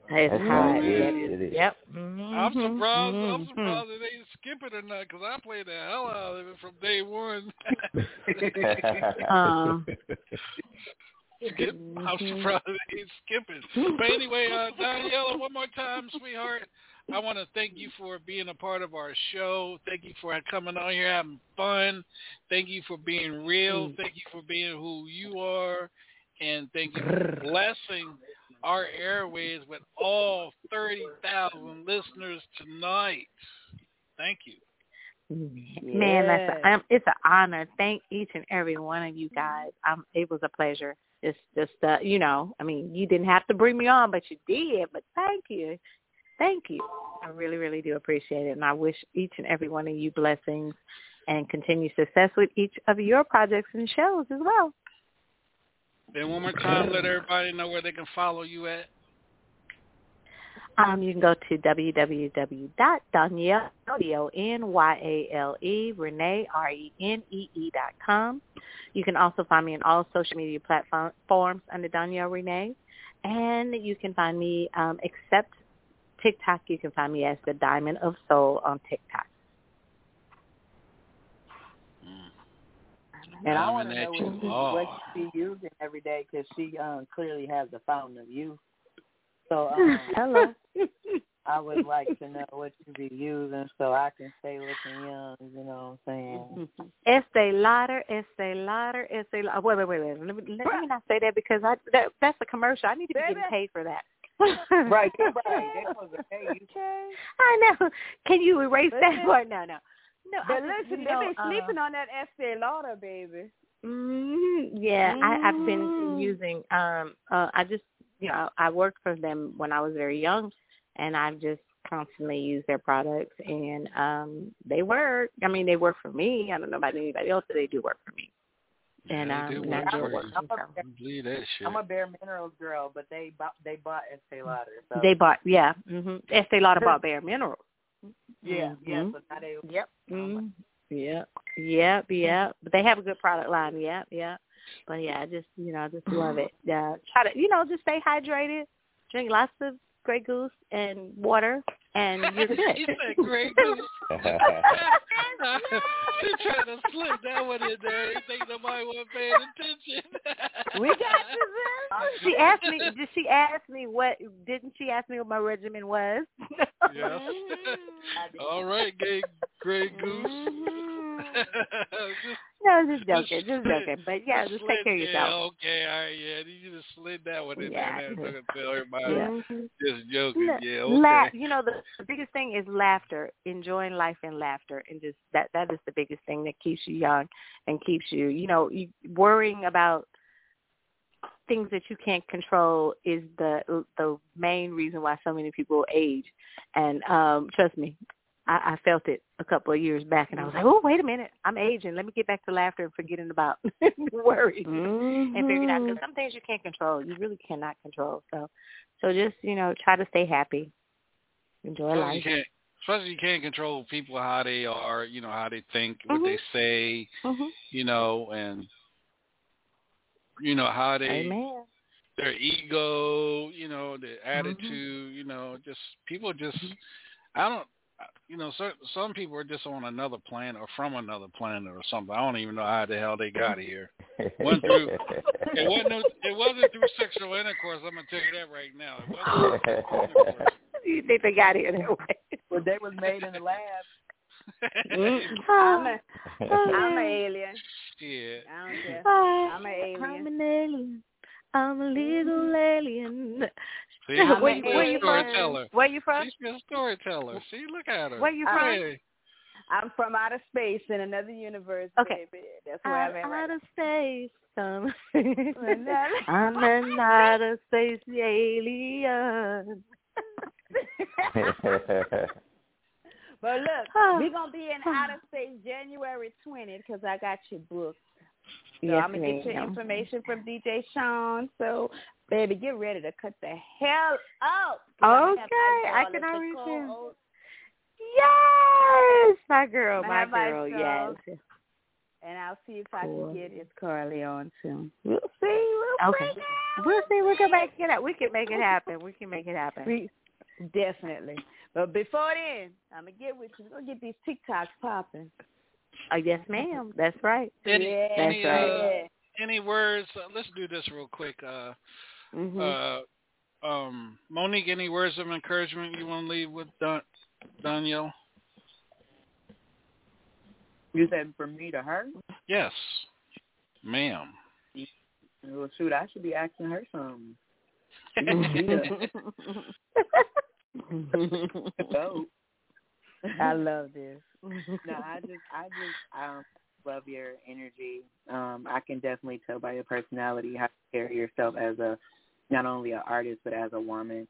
It's That's hot. right, it Yes. is, it is. Yep. I'm Mhm, surprised. I'm mhm. surprised they didn't skip it or not because I played the hell out of it from day one. Um, Skip. I'm surprised they didn't skip it. But anyway, uh, Donyale, one more time, sweetheart. I want to thank you for being a part of our show. Thank you for coming on here, having fun. Thank you for being real. Thank you for being who you are. And thank you for blessing our airways with all 30,000 listeners tonight. Thank you. Man, that's Yes. a, um, it's an honor. Thank each and every one of you guys. Um, it was a pleasure. It's just, uh, you know, I mean, you didn't have to bring me on, but you did. But thank you, thank you. I really, really do appreciate it, and I wish each and every one of you blessings and continued success with each of your projects and shows as well. And one more time, let everybody know where they can follow you at. Um, you can go to www.donyale, D-O-N-Y-A-L-E, Renee, R-E-N-E-E dot com. You can also find me on all social media platforms under Donyale Renee. And you can find me, um, except TikTok, you can find me as the Diamond of Soul on TikTok. And I want to know you what, she, are. what she using every day because she um, clearly has the fountain of youth. So um, Hello. I would like to know what you be using so I can stay looking young. You know what I'm saying? Estee Lauder, Estee Lauder, Estee Lauder. Wait, wait, wait, wait. Let me, let me not say that because I that, that's a commercial. I need to be getting paid for that. Right, right. That was a hey, you I know. Can you erase that Listen. part? No, no. No, But I listen, you they know, been uh, sleeping on that Estee Lauder, baby. Mm, yeah, I, I've been Mm. using. Um, uh, I just, you know, I worked for them when I was very young, and I've just constantly used their products, and um, they work. I mean, they work for me. I don't know about anybody else, but they do work for me. And Yeah, um, do and work I for enjoy you. working for them. Believe that shit. I'm a Bare Minerals girl, but they bought they bought Estee Lauder. So They bought, yeah. Mm-hmm. Estee Lauder bought Bare Minerals. yeah, yeah. Mhm. So now they Yep. Mm, yep. Yep. Yep. But they have a good product line. Yep. Yep. But yeah, I just you know, I just love it. Yeah. Try to you know, just stay hydrated. Drink lots of Grey Goose and water, and you're good. you said Grey Goose. she tried to slip that one in there. You think nobody was paying attention? We got you, oh, she asked me. Did she ask me what? Didn't she ask me what my regimen was? Yeah. Mm-hmm. All right, gay Grey Goose. Mm-hmm. just, no, just joking, just joking. But yeah, just take care of yourself. Yeah, okay, all right, yeah. You just slid that one in Yeah. there. Now, to tell everybody. Yeah. Mm-hmm. Just joking. La- Yeah, la- okay. you know, the, the biggest thing is laughter, enjoying life in laughter, and just that that is the biggest thing that keeps you young and keeps you, you know, you, worrying about things that you can't control is the the main reason why so many people age. And um trust me, I, I felt it a couple of years back, and I was like, oh, wait a minute, I'm aging. Let me get back to laughter and forgetting about worry and figure it out. Because some things you can't control, you really cannot control. So, so just you know, try to stay happy, enjoy Especially life. you can't, especially you can't control people how they are, you know, how they think, what Mhm. they say, Mhm. you know, and you know how they Amen. their ego, you know, their Mm-hmm. attitude, you know, just people just I don't you know, certain, some people are just on another planet or from another planet or something. I don't even know how the hell they got here. Went through it wasn't it wasn't through sexual intercourse, I'm gonna tell you that right now. It wasn't through sexual intercourse. You think they got here that way? well, they was made in the lab. Mm-hmm. I'm a, I'm an alien. Yeah. I don't care. Oh, I'm an alien. I'm an alien. I'm a legal mm-hmm. alien. See, where, she's you- where you from? Where you from? She's a storyteller. See, look at her. Where you from? Hey. I'm from outer space in another universe, Okay. baby. That's where I'm I'm at. right out of space. Um, now. I'm an outer space alien. But look, ah. Oh. we're gonna be in out of state January 20th because I got you booked. So Yes, I'm gonna get your information from DJ Sean. So, baby, get ready to cut the hell up. 'Cause I'm gonna have Okay, I can already tell. Yes, my girl, my my girl. girl. Yes. And I'll see if I Cool. can get Miss Carly on too. We'll see. We'll Okay. We'll see. We can make it. We can make it happen. We can make it happen. We, definitely. But before then, I'm gonna get with you. We're gonna get these TikToks popping. Oh yes, ma'am. That's right. Any, Yeah. any, That's uh, any words? Uh, let's do this real quick. Uh, Mhm. uh, um, Monique, any words of encouragement you want to leave with Don, Donyale? You said from me to her? Yes, ma'am. Well, shoot, I should be asking her something. So, I love this. no, I just, I just, um, love your energy. Um, I can definitely tell by your personality how you carry yourself as a, not only an artist but as a woman.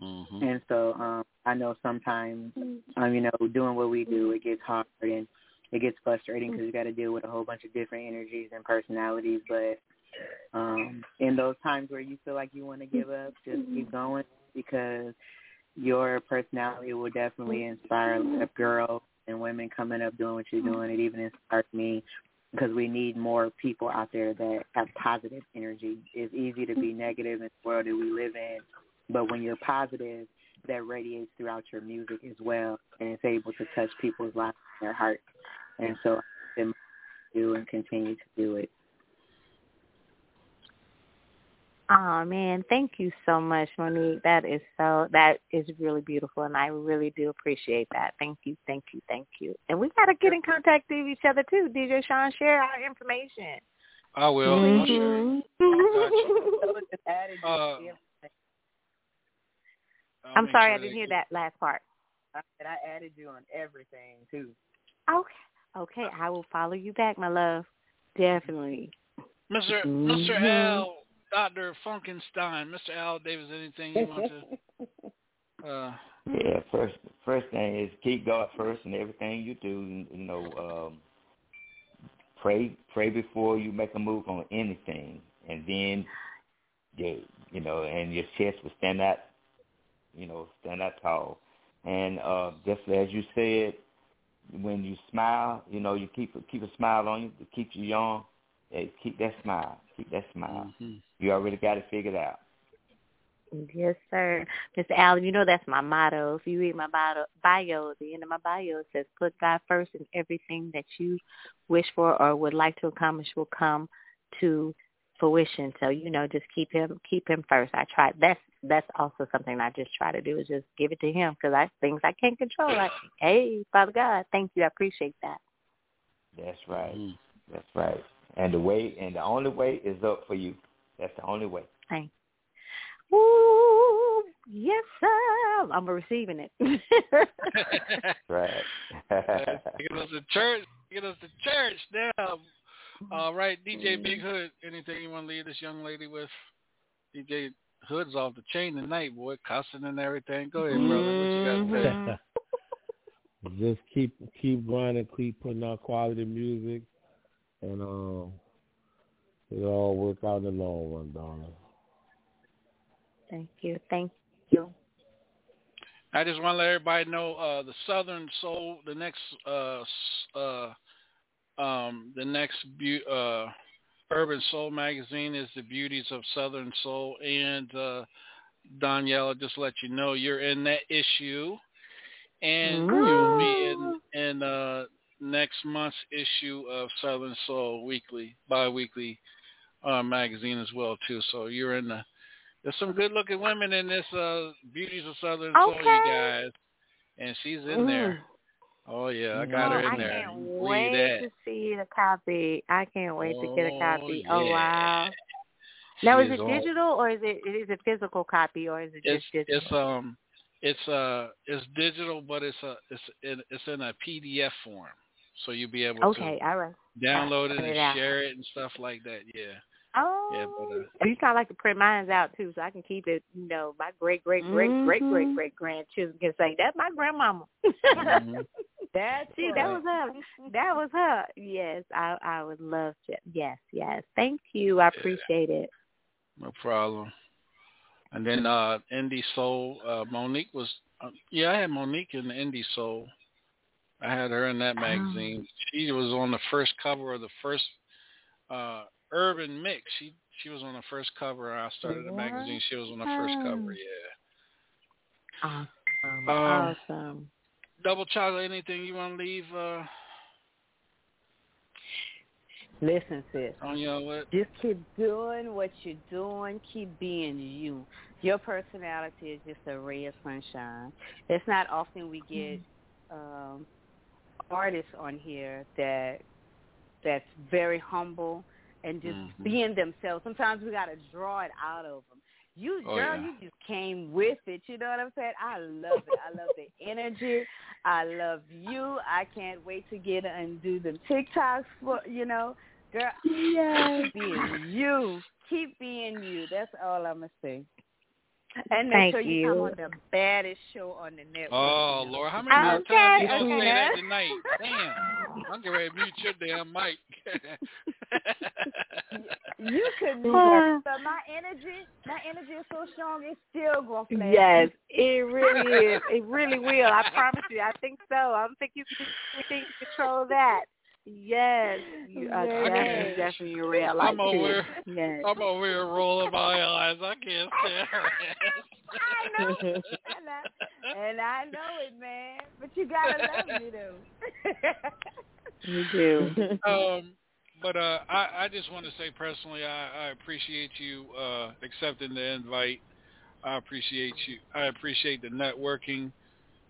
Mm-hmm. And so, um, I know sometimes, um, you know, doing what we do, it gets hard and it gets frustrating because you got to deal with a whole bunch of different energies and personalities. But um, in those times where you feel like you want to give up, just keep going because your personality will definitely inspire a lot of girls and women coming up doing what you're doing. It even inspires me because we need more people out there that have positive energy. It's easy to be negative in the world that we live in, but when you're positive, that radiates throughout your music as well, and it's able to touch people's lives and their hearts. And so I do and continue to do it. Oh man, thank you so much, Monique. That is so that is really beautiful, and I really do appreciate that. Thank you, thank you, thank you. And we got to get in contact with each other too. DJ Sean, share our information. I will. I'll share. Mhm. Uh, I'll I'm sorry, sure I didn't hear get- that last part. I said I added you on everything too. Okay, okay, I will follow you back, my love. Definitely. Mr. Mhm. Mr. Al, Doctor Funkenstein, Mr. Al Davis. Anything you want to? Uh, Yeah, first first thing is keep God first in everything you do. You know, um, pray pray before you make a move on anything, and then, yeah, you know, and your chest will stand out. You know, stand out tall. And uh, just as you said, when you smile, you know, you keep keep a smile on you to keep you young. Hey, keep that smile. Keep that smile. Mm-hmm. You already got it figured out. Yes, sir. Mr. Allen, you know that's my motto. If you read my bio, bio, the end of my bio, it says, put God first and everything that you wish for or would like to accomplish will come to fruition. So, you know, just keep him, keep him first. I try. That's, that's also something I just try to do is just give it to him because I, things I can't control. Like, hey, Father God, thank you. I appreciate that. That's right. Mm-hmm. That's right. And the way and the only way is up for you. That's the only way. Thank Ooh, yes, sir. I'm receiving it. Right. Get us to church. Get us to church now. All right, DJ Big Hood. Anything you want to leave this young lady with? DJ Hood's off the chain tonight, boy, cussing and everything. Go ahead, brother. What you got to say? Just keep keep grinding, keep putting out quality music, and um, it'll all work out in the long run, darling. Thank you. Thank you. I just want to let everybody know uh, the Southern Soul, the next uh, uh, um, the next bu- uh, Urban Soul magazine is the Beauties of Southern Soul, and uh, Donyale, just let you know you're in that issue, and you'll be in in uh, next month's issue of Southern Soul Weekly, bi-weekly uh, magazine as well too. So you're in the there's some good looking women in this uh Beauties of Southern Soul, you guys. And she's in there. Oh yeah, I got her Oh, in I there. can't Read wait that. to see the copy. I can't wait to get a Oh, copy. Oh yeah. wow! Now She is it on- digital or is it is it physical copy or is it It's just digital? it's um it's uh it's digital, but it's a it's in, it's in a PDF form, so you'll be able Okay, to all right. download it and it share it and stuff like that. Yeah. Oh, Yeah, but uh, you kind of like to print mine out too, so I can keep it. You know, my great great great great great Mhm. great grandchildren can say that's my grandmama. Mm-hmm. That's See, that was her. That was her. Yes, I I would love to. Yes, yes. Thank you. I appreciate it. No problem. And then uh Indie Soul, uh Monique was uh, yeah, I had Monique in the Indie Soul. I had her in that magazine. She was on the first cover of the first uh Urban Mix. She she was on the first cover. I started the magazine. She was on the first cover. Yeah. Awesome. Um, awesome. Double chocolate. Anything you want to leave uh, Listen, sis. on your what? Just keep doing what you're doing. Keep being you. Your personality is just a ray of sunshine. It's not often we get um, artists on here that that's very humble and just Mhm. being themselves. Sometimes we got to draw it out of them. You, Oh, girl, yeah. you just came with it. You know what I'm saying? I love it. I love the energy. I love you. I can't wait to get and do the TikToks for you know, girl. Yes. Keep being you. Keep being you. That's all I'm gonna say. And make Thank sure you, come on the baddest show on the network. Oh Lord, how many more Okay, times you gonna okay. say that tonight? Damn, I'm getting ready to mute your damn mic. You could do Ah. But my energy, my energy is so strong. It's still gonna flash. Yes, it really is. It really will. I promise you. I think so. I don't think you can anything to control that. Yes, you are Yes. definitely, definitely real. I'm like over. Yes. I'm over here rolling my eyes. I can't stand her. I know. and, I, and I know it, man. But you gotta love me though. You do. um, but uh, I, I just want to say personally, I, I appreciate you uh, accepting the invite. I appreciate you. I appreciate the networking,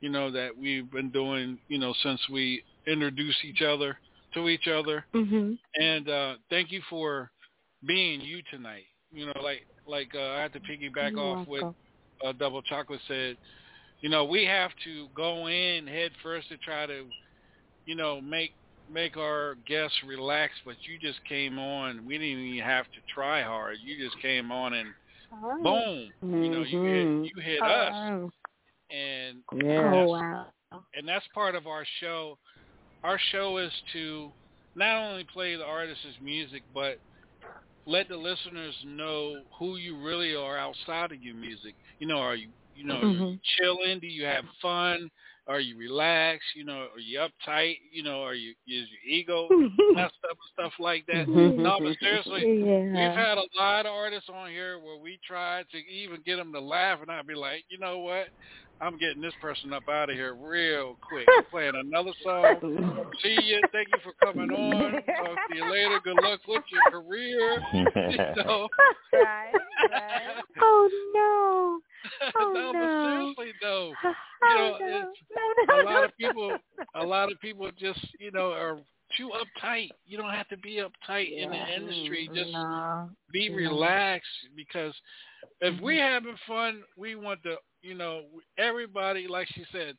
you know, that we've been doing, you know, since we introduced each other to each other. Mhm. And uh, thank you for being you tonight. You know, like like uh, I have to piggyback You're off what welcome. uh, Double Chocolate said. You know, we have to go in head first to try to, you know, make make our guests relax. But you just came on. We didn't even have to try hard. You just came on and boom. You know, you hit you hit us, Oh. and Yeah. Oh wow. and that's part of our show. Our show is to not only play the artist's music, but let the listeners know who you really are outside of your music. You know, are you you know are you Mhm. chilling? Do you have fun? Are you relaxed? You know, are you uptight? You know, are you is your ego mm-hmm. messed up and stuff like that? Mm-hmm. No, but seriously, Yeah. we've had a lot of artists on here where we tried to even get them to laugh, and I'd be like, you know what? I'm getting this person up out of here real quick. I'm playing another song. See you. Thank you for coming on. Talk to you later. Good luck with your career. you know. right, right. Oh no. Oh no, no. but seriously though, Oh, you know, no. it's No, no, a lot of people. A lot of people just, you know, are too uptight. You don't have to be uptight in the industry. Just no. be No. relaxed because if we're having fun, we want to, you know, everybody, like she said,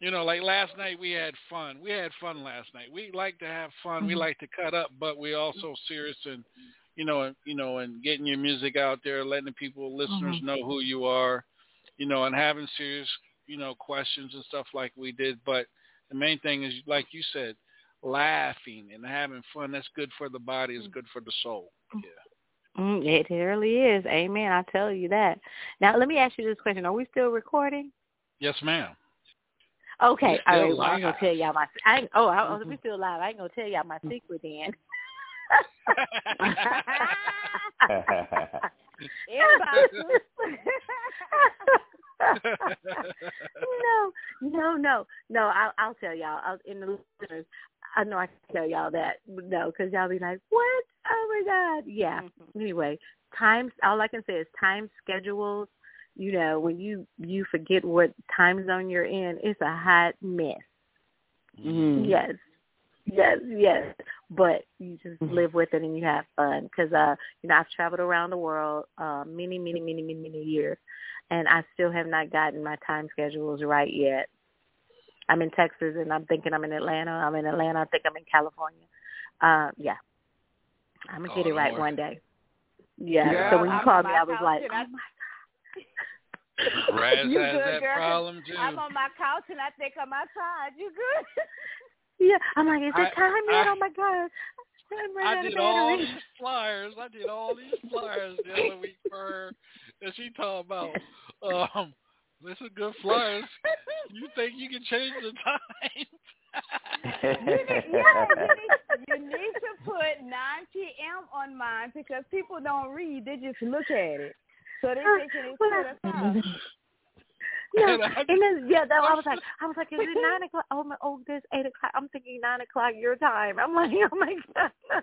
you know, like last night we had fun. We had fun last night. We like to have fun. We Mhm. like to cut up, but we also serious and, you know, and you know, and getting your music out there, letting the people, listeners Mhm. know who you are, you know, and having serious, you know, questions and stuff like we did. But the main thing is, like you said, laughing and having fun. That's good for the body. It's good for the soul. Mm, it really is. Amen. I tell you that. Now let me ask you this question: Are we still recording? Yes, ma'am. Okay. We're All still right. Well, I ain't gonna tell y'all my. I ain't, oh, I, oh, we mm-hmm. still live. I ain't gonna tell y'all my secret then. no, no, no, no. I'll, I'll tell y'all. I'll, in the listeners, I know I can tell y'all that. No, because y'all be like, "What? Oh my God!" Yeah. Anyway, times. All I can say is time schedules. You know, when you you forget what time zone you're in, it's a hot mess. Yes, yes, yes. But you just live with it and you have fun. Because uh, you know, I've traveled around the world uh, many, many, many, many, many years, and I still have not gotten my time schedules right yet. I'm in Texas, and I'm thinking I'm in Atlanta. I'm in Atlanta. I think I'm in California. Uh, yeah, I'm gonna Oh, get it right Lord. one day. Yeah. Girl, so when you I'm called me, I was like, and I- oh my Raz you has good, that girl? 'Cause problem too. I'm on my couch and I think I'm outside. You good? Yeah, I'm like, is I- it time yet? Oh my god. I'm running I did all these flyers. I did all these flyers the other week for her that she talking about. Um, this is good flyers. You think you can change the time? You need, yeah, you need, you need to put 9 p.m. on mine because people don't read; they just look at it. So they thinking it's Well, two o'clock. No, And I and then yeah, that I was like, I was like, is it nine o'clock? Oh my, oh, there's eight o'clock. I'm thinking nine o'clock your time. I'm like, oh my god.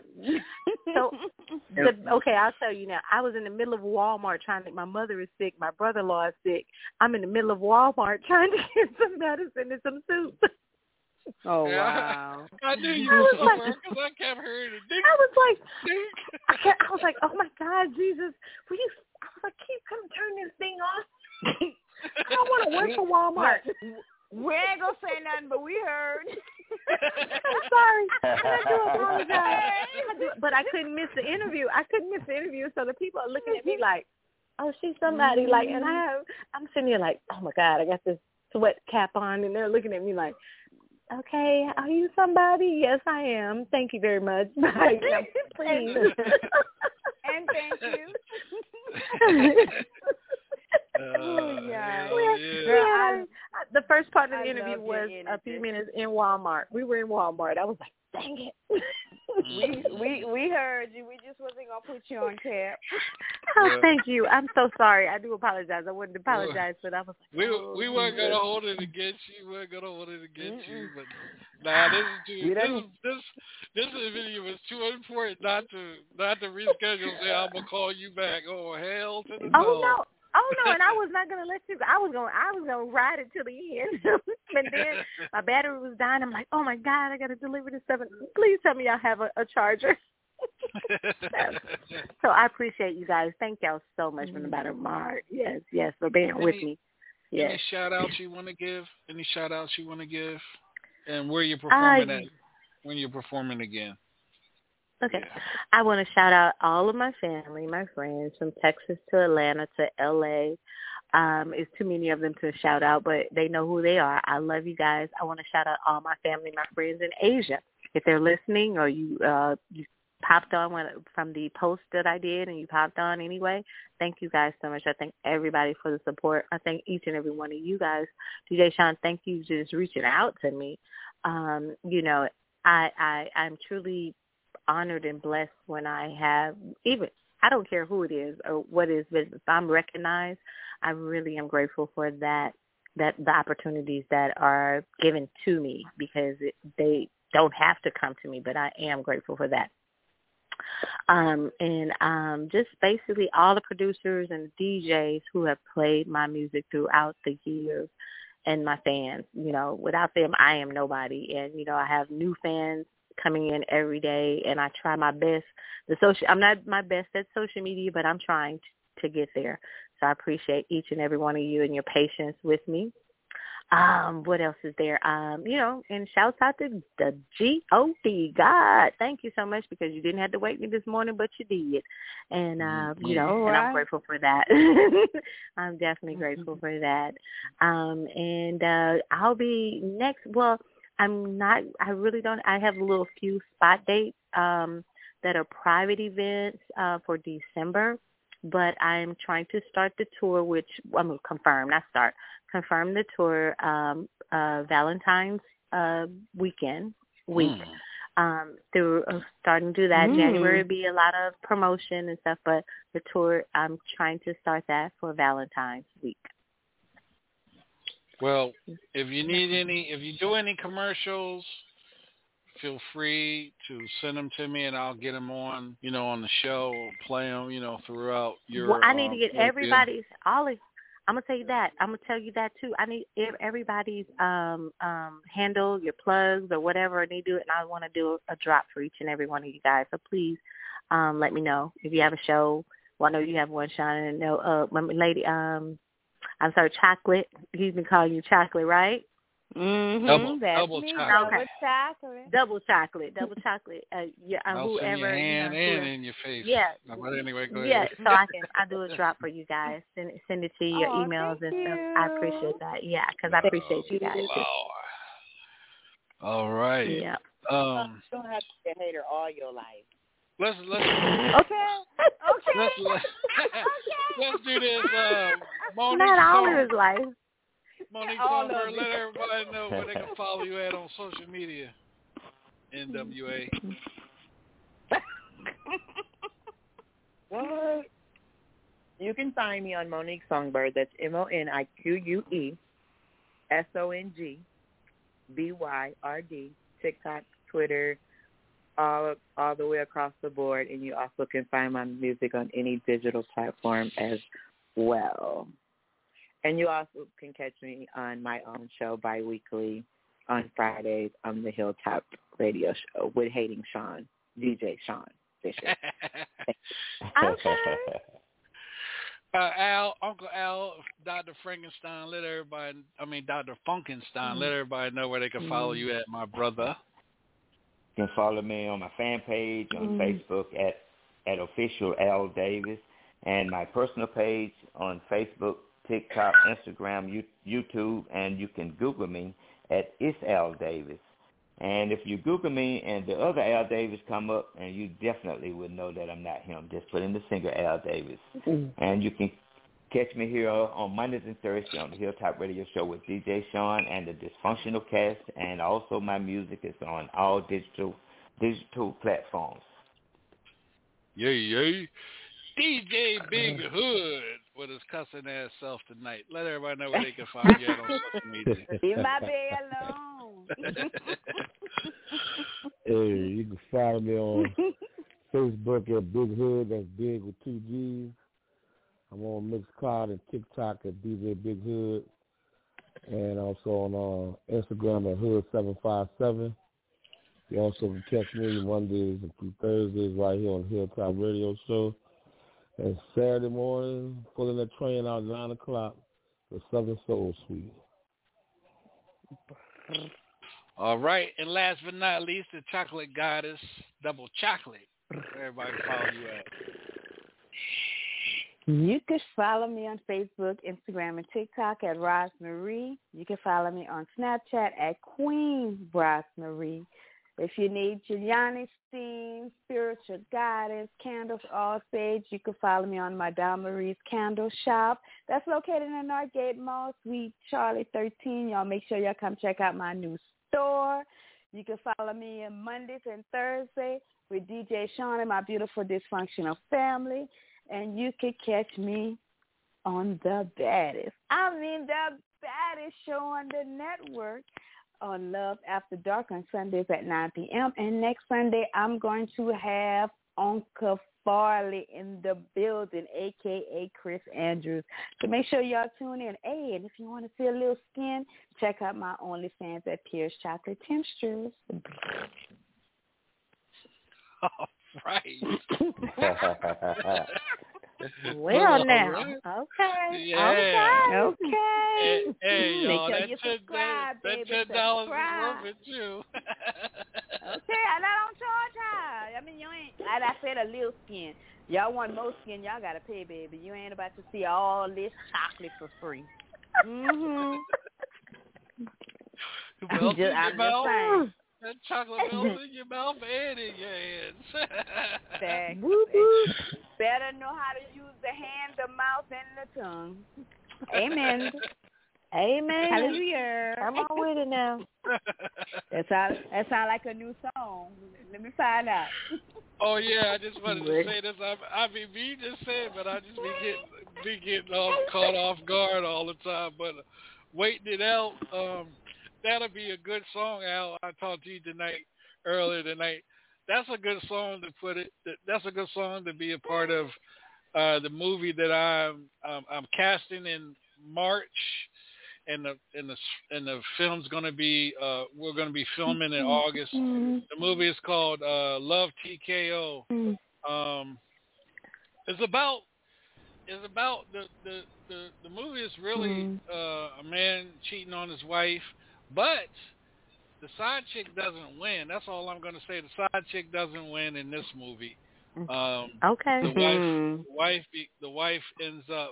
so, the, okay, I'll tell you now. I was in the middle of Walmart trying to. My mother is sick. My brother-in-law is sick. I'm in the middle of Walmart trying to get some medicine and some soup. Oh Yeah. wow! I knew you I were was somewhere because I kept hearing it. Ding, I was like. I, kept, I was like, oh my god, Jesus, will you? I was like, keep come turn this thing off. I don't want to work for Walmart. We ain't gonna say nothing, but we heard. I'm sorry. And I do apologize. I do, but I couldn't miss the interview. I couldn't miss the interview, so the people are looking at me like, "Oh, she's somebody." Like, and I have, I'm sitting here like, "Oh my God, I got this sweat cap on," and they're looking at me like, "Okay, are you somebody?" Yes, I am. Thank you very much. Bye. Please. and thank you. Uh, yeah. hell Yeah, yeah. Girl, I- I- the first part of I the interview love your was a few minutes in Walmart. We were in Walmart. I was like, "Dang it." We we we heard you. We just wasn't gonna put you on cap. Oh, Yeah. thank you. I'm so sorry. I do apologize. I wouldn't apologize, but I was like, We oh, we weren't gonna hold it against you. We weren't gonna hold it against you. But nah, this is too. This this this is video was too important not to not to reschedule. and Say I'm gonna call you back. Oh hell to the Oh no. Oh no, and I was not gonna let you. I was gonna, I was gonna ride it till the end. and then my battery was dying. I'm like, oh my god, I gotta deliver this stuff. Please tell me I have a, a charger. so I appreciate you guys. Thank y'all so much from the bottom of my heart. Yes, yes, for being with Any- me. Any shout outs you want to give? Any shout outs you want to give? And where you're Uh, performing at? When you're performing again? Okay. I want to shout out all of my family, my friends from Texas to Atlanta to LA. Um, it's too many of them to shout out, but they know who they are. I love you guys. I want to shout out all my family, my friends in Asia. If they're listening or you uh you popped on when, from the post that I did and you popped on anyway, thank you guys so much. I thank everybody for the support. I thank each and every one of you guys. DJ Sean, thank you for just reaching out to me. Um, you know, I, I I'm truly honored and blessed when I have even I don't care who it is or what is, but I'm recognized, I really am grateful for that that the opportunities that are given to me because it, they don't have to come to me, but I am grateful for that. Um, and um, just basically all the producers and DJs who have played my music throughout the years and my fans. You know, without them, I am nobody. And you know, I have new fans coming in every day, and I try my best. The social, I'm not my best at social media, but I'm trying to, to get there. So I appreciate each and every one of you and your patience with me. Um, what else is there? Um, you know, and shouts out to the G O D God. Thank you so much because you didn't have to wake me this morning, but you did. And uh, you know, All and I'm grateful for that. I'm definitely grateful for that. Um, and uh I'll be next well, I'm not I really don't I have a little few spot dates um that are private events uh for December but I'm trying to start the tour, which I'm gonna confirm, not start, confirm the tour um, uh, Valentine's uh, weekend week. Um, through uh, starting to do that. Mm. January will be a lot of promotion and stuff, but the tour I'm trying to start that for Valentine's week. Well, if you need any, if you do any commercials, feel free to send them to me, and I'll get them on, you know, on the show, play them, you know, throughout your. well, I need to um, get everybody's all of. I'm gonna tell you that. I'm gonna tell you that too. I need everybody's um um handle, your plugs or whatever, and they do it. And I want to do a drop for each and every one of you guys. So please, um, let me know if you have a show. Well, I know you have one, Sean, and no, uh, my lady, um, I'm sorry, chocolate. He's been calling you chocolate, right? Mm-hmm. Double- double chocolate. Double chocolate. Double chocolate, double chocolate. Uh, yeah, uh, I'll send whoever. your hand you know, and whoever- in your face. Yeah. Uh, But anyway, go Yeah, ahead. so I can I do a drop for you guys. Send it send it to your Oh, emails and stuff. you. I appreciate that. Yeah, because I appreciate you guys. too. Wow. All right. Yeah. Um, You don't have to be a hater all your life. Let's let's Okay. Okay. let's let's, let's do this. Um, Monique Not all Songbyrd- of his life. Monique All of Songbyrd, let everybody know where they can follow you at on social media. NWA. What? You can find me on Monique Songbyrd. That's M O N I Q U E S O N G B Y R D. TikTok, Twitter, all all the way across the board. And you also can find my music on any digital platform as well. And you also can catch me on my own show biweekly on Fridays on the Hilltop Radio Show with Hating Sean, DJ Sean Fisher. Okay. Uh, Al, Uncle Al, Dr. Frankenstein, let everybody, I mean, Dr. Funkenstein, let everybody know where they can follow you at, my brother. You can follow me on my fan page on Mm. Facebook at at official Al Davis, and my personal page on Facebook, TikTok, Instagram, You- YouTube, and you can Google me at It's Al Davis. And if you Google me and the other Al Davis come up, and you definitely would know that I'm not him. Just put in the singer Al Davis, and you can catch me here on Mondays and Thursdays on the Hilltop Radio Show with DJ Sean and the Dysfunctional Cast, and also my music is on all digital digital platforms. Yay, yay. DJ uh-huh. Big Hood with his cussing ass self tonight. Let everybody know where they can find you on social media. Leave my bed alone. Hey, you can find me on Facebook at Big Hood. That's big with two G's. I'm on Mixcloud and TikTok at DJ Big Hood, and also on uh, Instagram at Hood757. You also can catch me Mondays and Thursdays right here on Hilltop Radio Show. And Saturday morning, pulling the train out at 9 o'clock, the Southern Soul Suite. All right, and last but not least, the chocolate goddess, double chocolate. Everybody follow you at. You can follow me on Facebook, Instagram, and TikTok at Rosemarie. You can follow me on Snapchat at Queen Rosemarie. If you need Yoni steam, spiritual guidance, candles, all sage, you can follow me on my Don Marie's Candle Shop. That's located in Northgate Mall, Suite Charlie 13. Y'all make sure y'all come check out my new store. You can follow me on Mondays and Thursdays with DJ Sean and my beautiful dysfunctional family. And you can catch me on the baddest. I mean the baddest show on the network on Love After Dark on Sundays at 9 p.m. And next Sunday, I'm going to have Uncle Farley in the building, a.k.a. Chris Andrews. So make sure y'all tune in. Hey, and if you want to see a little skin, check out my OnlyFans at Pierce Chocolate Tempsters. All right. Well now. Alright. Okay. Yeah. Okay. Okay. hey Make y'all, sure that you subscribe, that baby, ten dollars is subscribe. worth it too. Okay, and I don't charge high. I mean, you ain't. Like I said, a little skin. Y'all want more skin, y'all gotta pay, baby. You ain't about to see all this chocolate for free. Mhm. I'm Melt just, I'm just saying. That chocolate melts in your mouth and in your hands. Exactly. Better know how to use the hand, the mouth, and the tongue. Amen. Amen. Hallelujah. Come on with it now. That sound that sound like a new song. Let me find out. Oh yeah, I just wanted to say this. I, I mean, me just saying, but I just be getting be getting off caught off guard all the time. But waiting it out, um, that'll be a good song, Al. I talked to you tonight earlier tonight. That's a good song to put it. That's a good song to be a part of uh, the movie that I'm um, I'm casting in March. And the and the and the film's going to be uh, we're going to be filming in August. The movie is called uh, Love TKO. Um, it's about is about the the the, the movie is really Mhm. uh, a man cheating on his wife, but the side chick doesn't win. That's all I'm going to say. The side chick doesn't win in this movie. Um, Okay. the wife, Mhm. the wife, the wife ends up.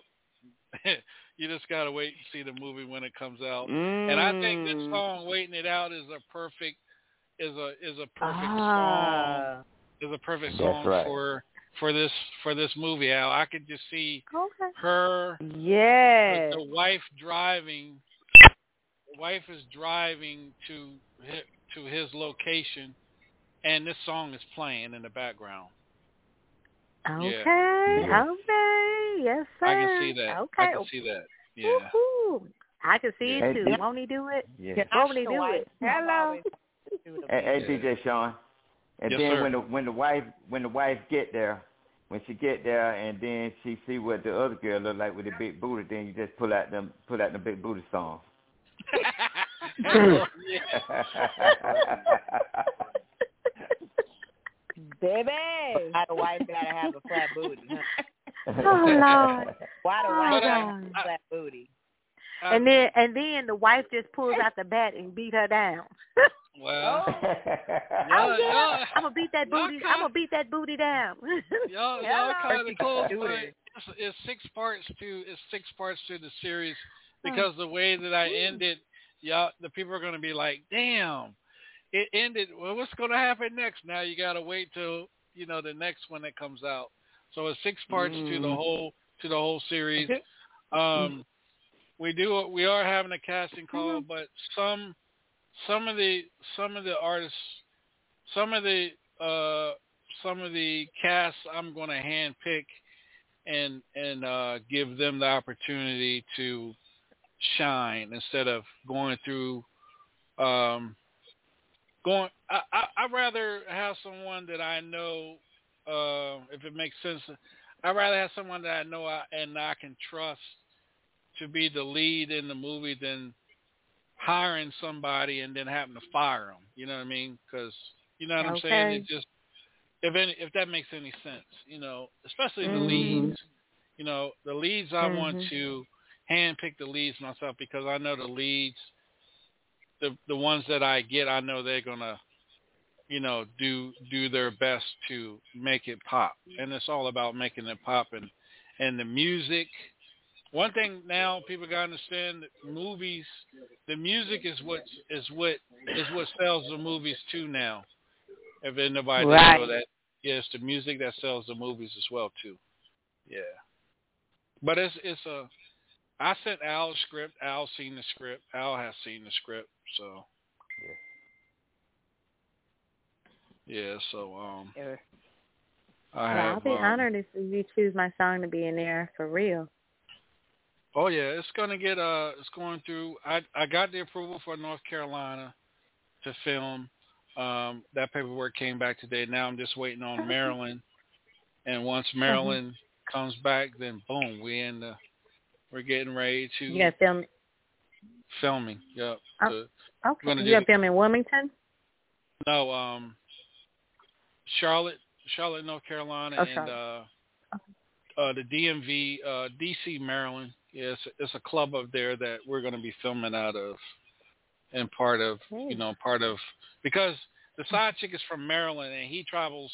you just gotta wait and see the movie when it comes out. And I think this Mm. song "Waiting It Out" is a perfect, is a is a perfect Ah. song. Is a perfect That's song right. for for this for this movie. Al, I could just see Okay. her, Yes. the, the wife driving. The wife is driving to hi- to his location, and this song is playing in the background. Okay. Yeah. Okay. Yes, sir. I can see that. Okay. I can see that. Yeah. Woo-hoo. I can see Yeah. it too. Hey, Won't he do it? Yeah. Won't he do it? Hello. Hey, hey DJ Sean. And Yes, then sir. when the when the wife when the wife get there, when she get there and then she see what the other girl look like with the big booty, then you just pull out them pull out the big booty song. Baby. Why the wife gotta have a flat booty? Oh Lord. Why the Oh, wife gotta God. have a flat booty? Uh, and uh, then and then the wife just pulls out the bat and beat her down. Well, oh, oh y'all, yeah, I'm gonna beat that booty. I'm gonna beat that booty down. y'all, Hello. y'all kind of close. Do it. It's, it's six parts to it's six parts to the series because the way that I ended, y'all, the people are gonna be like, "Damn, it ended. Well, what's gonna happen next?" Now you gotta wait till you know the next one that comes out. So it's six parts to the Mm. whole to the whole series. Um, we do we are having a casting call, but some some of the some of the artists, some of the uh, some of the casts, I'm going to hand pick and and uh, give them the opportunity to shine instead of going through um, going. I, I I'd rather have someone that I know, uh, if it makes sense. I'd rather have someone that I know I, and I can trust to be the lead in the movie than hiring somebody and then having to fire them. You know what I mean? Because you know what I'm saying. It just if any if that makes any sense, you know, especially the Mhm. leads. You know, the leads I want Mhm. to handpick the leads myself because I know the leads, the the ones that I get, I know they're gonna, you know, do do their best to make it pop, and it's all about making it pop and and the music. One thing now people gotta understand: movies, the music is what is what is what sells the movies too now. If anybody didn't know Right. that, yeah, the music that sells the movies as well too. Yeah, but it's it's a. I sent Al a script. Al seen the script. Al has seen the script. So yeah, so um, Yeah. I Well, have. I'll be um, honored if you choose my song to be in there for real. Oh yeah, it's gonna get uh, it's going through. I I got the approval for North Carolina to film. Um, that paperwork came back today. Now I'm just waiting on Maryland, and once Maryland comes back, then boom, we in the we're getting ready to You got film. filming. Yep. Oh, to- Okay. You got film in Wilmington. No, um, Charlotte, Charlotte, North Carolina, Oh, and uh, uh, the DMV, uh, DC, Maryland. Yeah, it's, it's a club up there that we're going to be filming out of, and part of, you know, part of because the side chick is from Maryland, and he travels,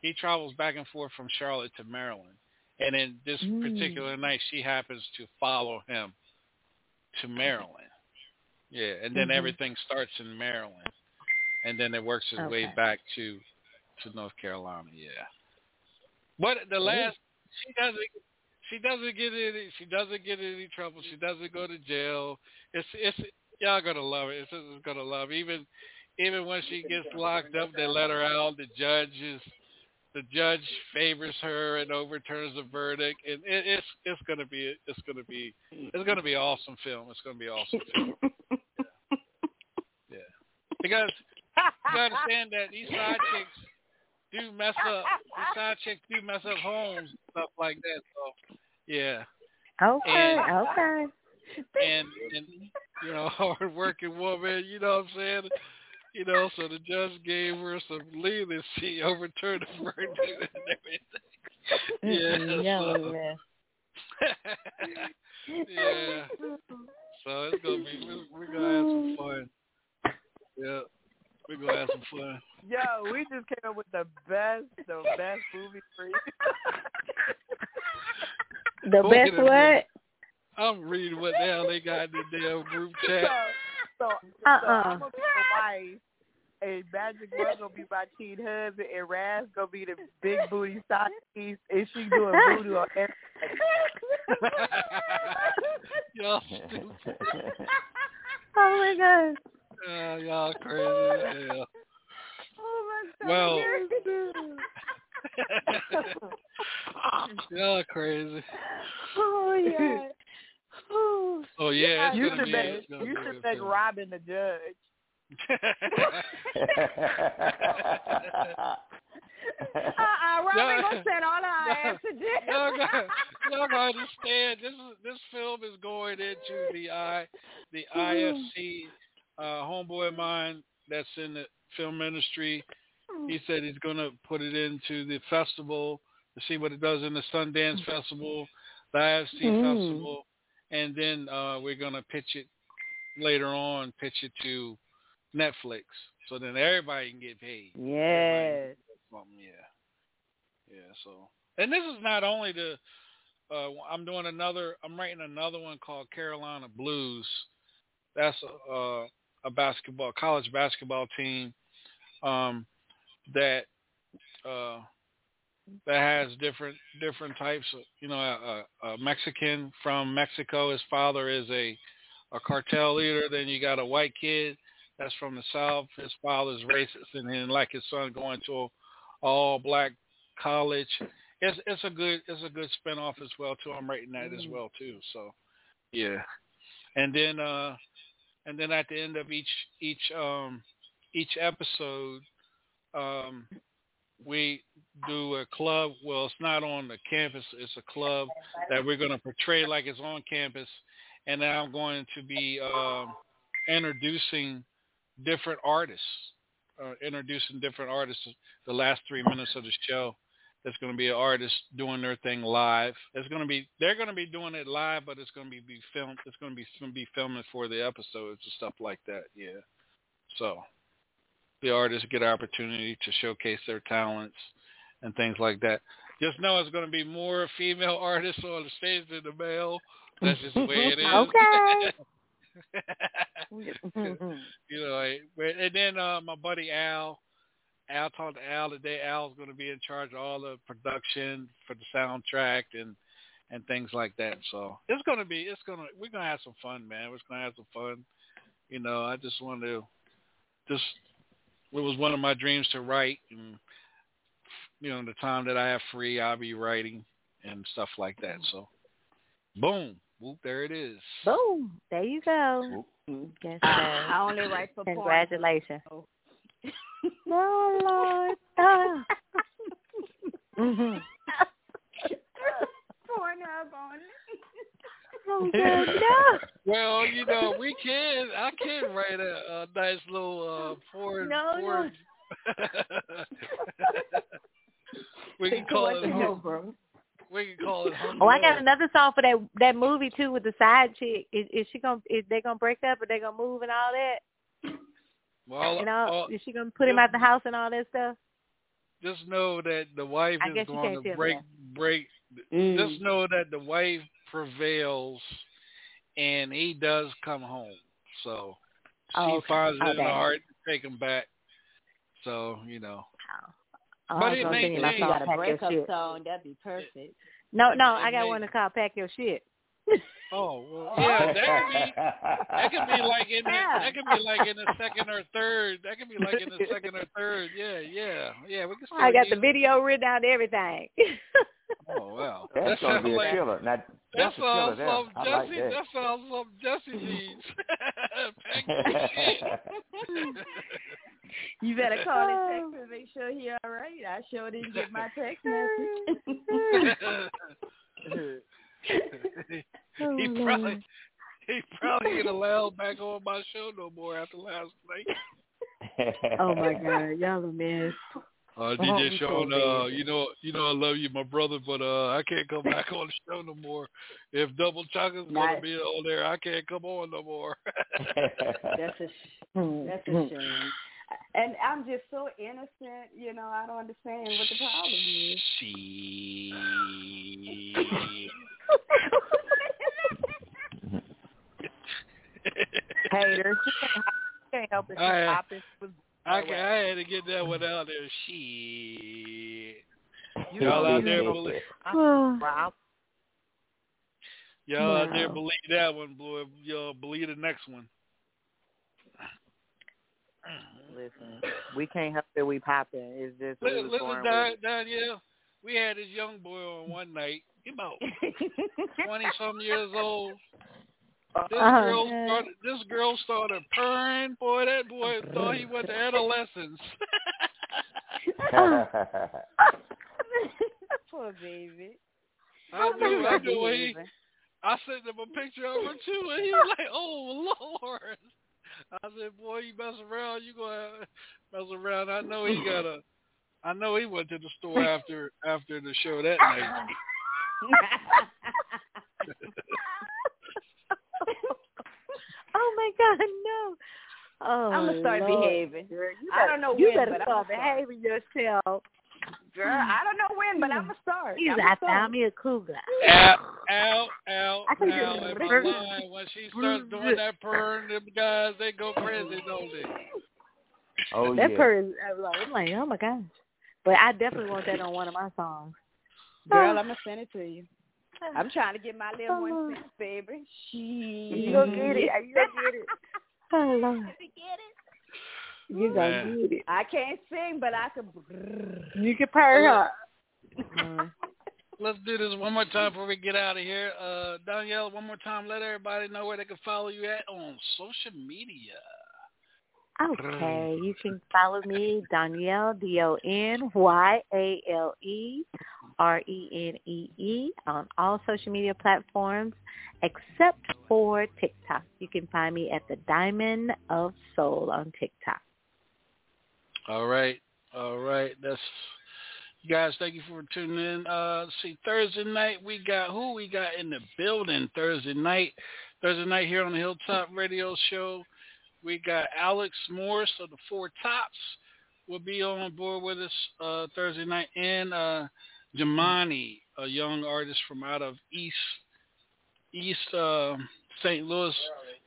he travels back and forth from Charlotte to Maryland, and then this Mm. particular night she happens to follow him to Maryland. Yeah, and then Mhm. everything starts in Maryland, and then it works its way back to to North Carolina. Yeah, but the last she doesn't she doesn't get any she doesn't get any trouble. She doesn't go to jail. It's it's y'all gonna love it. It's, it's gonna love it. even even when she gets locked up. They let her out. The judge is the judge favors her and overturns the verdict, and it, it's it's gonna be it's gonna be it's gonna be awesome film. It's gonna be awesome film. Yeah, because you gotta understand that these side chicks do mess up. These side chicks do mess up homes and stuff like that. So yeah, Okay. And- okay. and and you know, hard working woman. You know what I'm saying? You know, so the judge gave her some leniency, overturned the verdict and everything. Yeah, no, so- yeah. So it's gonna be we're, we're gonna have some mm. fun. Yeah, we're gonna have some fun. Yo, we just came up with the best, the best movie for you. The Look best what? I'm reading what the hell they got in the damn group chat. So, so, Uh-uh. so I'm gonna be the wife, and Magic World gonna be my teen husband, and Raz gonna be the big booty sockies, and she doing voodoo on everything. y'all stupid. Oh my god. Uh, y'all crazy as hell. Oh my Well, y'all crazy. Oh yeah. Oh, yeah, you should be. make It's gonna you should make Robin the judge. Uh-uh, Robin send all our ass to y'all jail. y'all got to understand this is this film is going into the I the IFC uh homeboy of mine that's in the film industry. He said he's gonna put it into the festival to see what it does in the Sundance Festival, the IFC Mm. Festival, and then uh we're gonna pitch it later on, pitch it to Netflix. So then everybody can get paid. Yes. Yeah. Yeah, so and this is not only the uh I'm doing another I'm writing another one called Carolina Blues. That's a a, a basketball college basketball team um that uh that has different different types of you know a, a Mexican from Mexico his father is a a cartel leader then you got a white kid that's from the south. His father's racist and then like his son going to a all black college. It's it's a good it's a good spin off as well too. I'm writing that as well too so yeah. And then uh and then at the end of each each um each episode um we do a club. Well it's not on the campus it's a club that we're going to portray like it's on campus. And i'm going to be um introducing different artists uh, introducing different artists the last three minutes of the show there's going to be an artist doing their thing live it's going to be they're going to be doing it live but it's going to be, be filmed it's going to be, going to be filming for the episodes and stuff like that yeah so the artists get an opportunity to showcase their talents and things like that. Just know it's going to be more female artists on the stage than the male. That's just the way it is. you know, I- but- and then uh, my buddy Al, Al talked to Al today. Al's going to be in charge of all the production for the soundtrack and and things like that. So it's going to be, it's going to, we're going to have some fun, man. We're going to have some fun. You know, I just want to just it was one of my dreams to write and you know the time that i have free i'll be writing and stuff like that so boom whoop there it is Boom. There you go. Yes, I, sir. I only write for porn. Congratulations. So- No, Lord. Ah. Mhm. Pornhub on Oh, God, no. well you know we can i can write a, a nice little uh porn No, no. we can call it hum- bro. We can call it hum- Oh, I got another song for that that movie too with the side chick. Is, is she gonna? Is they gonna break up? Or they gonna move and all that? well, You know, uh, is she gonna put him out the house and all that stuff? just know that the wife I is going to break that. break Mm. just know that the wife prevails and he does come home. So she Oh, okay. finds it in Okay. her heart to take him back. So, you know. Oh, But I was it gonna may change. song, got a Pack Your breakup Shit. song. That'd be perfect. No, no, It I got may- one to call Pack Your Shit. Oh, well, yeah, that could be that could be like in the, Yeah. that could be like in the second or third. That could be like in the second or third. Yeah, yeah, yeah. We can still I got the video written out and everything. Oh wow, That's that gonna sounds be a like killer. Now, that that's a killer sounds there. something I Jesse. like that. that sounds something Jesse needs. Pack your shit. You better call and text and make sure he all right. I sure didn't get my text message. he Oh, probably Lord. he probably ain't allowed back on my show no more after last night. oh my God, y'all a mess. Uh, Oh, DJ we Sean, so uh, you know, you know, I love you, my brother, but uh, I can't come back on the show no more. If Double Chocolate's gonna be on there, I can't come on no more. That's a sh- that's a shame. And I'm just so innocent, you know. I don't understand what the problem is. She. Haters, you can't, help it. I- Pop it I, ca- I had to get that one out there. She. You Y'all out there believe? Wow. Y'all out there believe that one, boy. Y'all believe the next one. Listen, we can't help it. We popping. It's just we Listen, listen Don, we had this young boy on one night. He about twenty some years old. This Uh-huh. girl started. This girl started purring. Boy, that boy thought he went to adolescence. Poor baby. I knew. I knew. He, I sent him a picture of her too, and he was like, "Oh Lord." I said, "Boy, you mess around, you gonna mess around." I know he got a. I know he went to the store after after the show that night. oh my God, no. Oh, I'm gonna start Lord. behaving. Girl, you I don't know you when, better but I'm start gonna start. behaving yourself. Girl, mm. I don't know when, but I'm gonna mm. start. He's I'm I start. found me a cougar. I just- In my line, when she starts doing that purring, them guys they go crazy, don't they? Oh that yeah. purr is I'm like, I'm like, oh my gosh. But I definitely want that on one of my songs. Girl, I'm gonna send it to you. I'm trying to get my little one cent, baby. She. You gonna get it. You gonna get it. Oh Lord. You gonna Man. get it. I can't sing, but I can. You can purr her. Let's do this one more time before we get out of here. Uh, Donyale, one more time, let everybody know where they can follow you at on social media. Okay, you can follow me, Donyale, D-O-N-Y-A-L-E, R-E-N-E-E, on all social media platforms except for TikTok. You can find me at the Diamond of Soul on TikTok. All right, all right. That's you guys. Thank you for tuning in. Uh, see, Thursday night we got who we got in the building. Thursday night, Thursday night here on the Hilltop Radio Show. We got Alex Morris of the Four Tops will be on board with us uh, Thursday night, and uh, Jamani, a young artist from out of East East uh, St. Louis.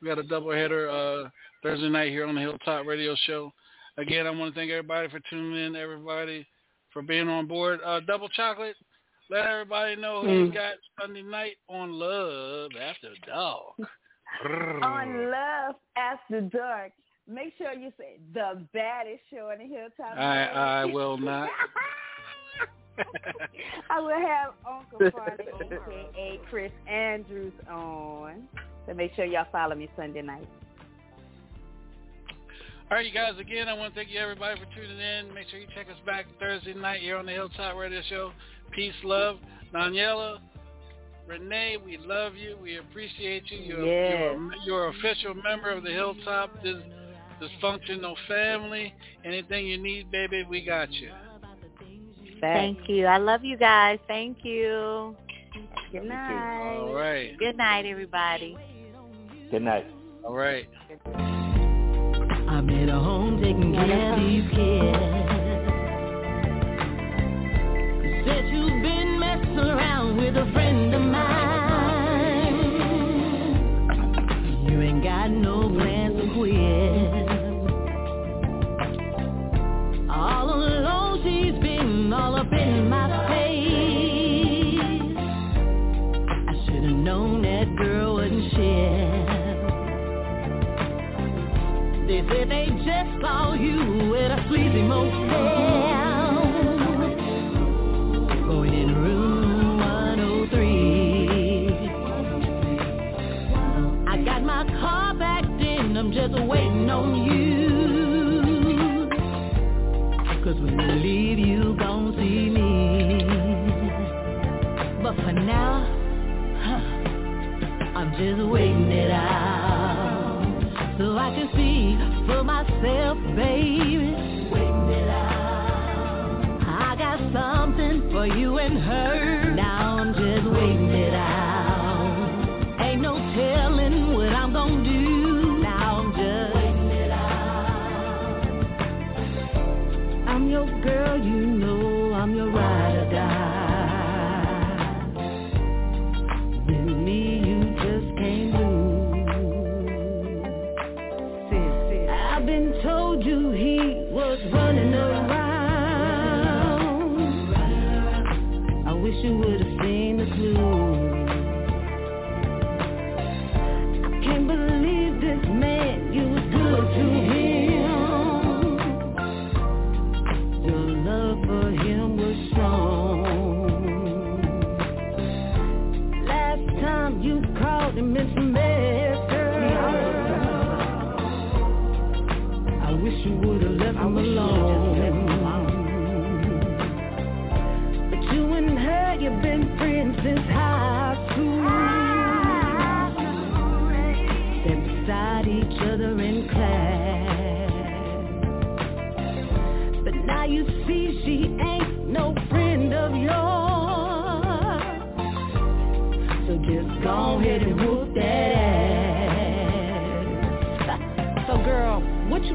We got a doubleheader uh, Thursday night here on the Hilltop Radio Show. Again, I want to thank everybody for tuning in, everybody for being on board. Uh, Double Chocolate, let everybody know who you Mm. got Sunday night on Love After Dark. On Love After Dark. Make sure you say the baddest show on the hilltop. I I will not. I will have Uncle Farley, aka Chris Andrews, on. So make sure y'all follow me Sunday night. All right, you guys. Again, I want to thank you everybody for tuning in. Make sure you check us back Thursday night here on the Hilltop Radio Show. Peace, love, Donyale, Renee. We love you. We appreciate you. You're, Yes. you're, you're an official member of the Hilltop this dysfunctional family. Anything you need, baby, we got you. Thank you. I love you guys. Thank you. Good night. All right. Good night, everybody. Good night. All right. I'm home taking care of these kids. Said you've been messing around with a friend of mine. You ain't got no plans to quit. All alone she's been all up in Said they just saw you at a sleazy motel. Going in room 103. I got my car backed in, I'm just waiting on you. Cause when you leave, you gon' see me. But for now, huh, I'm just waiting it out so I can see for myself, baby. I got something for you and her.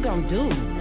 Gonna do?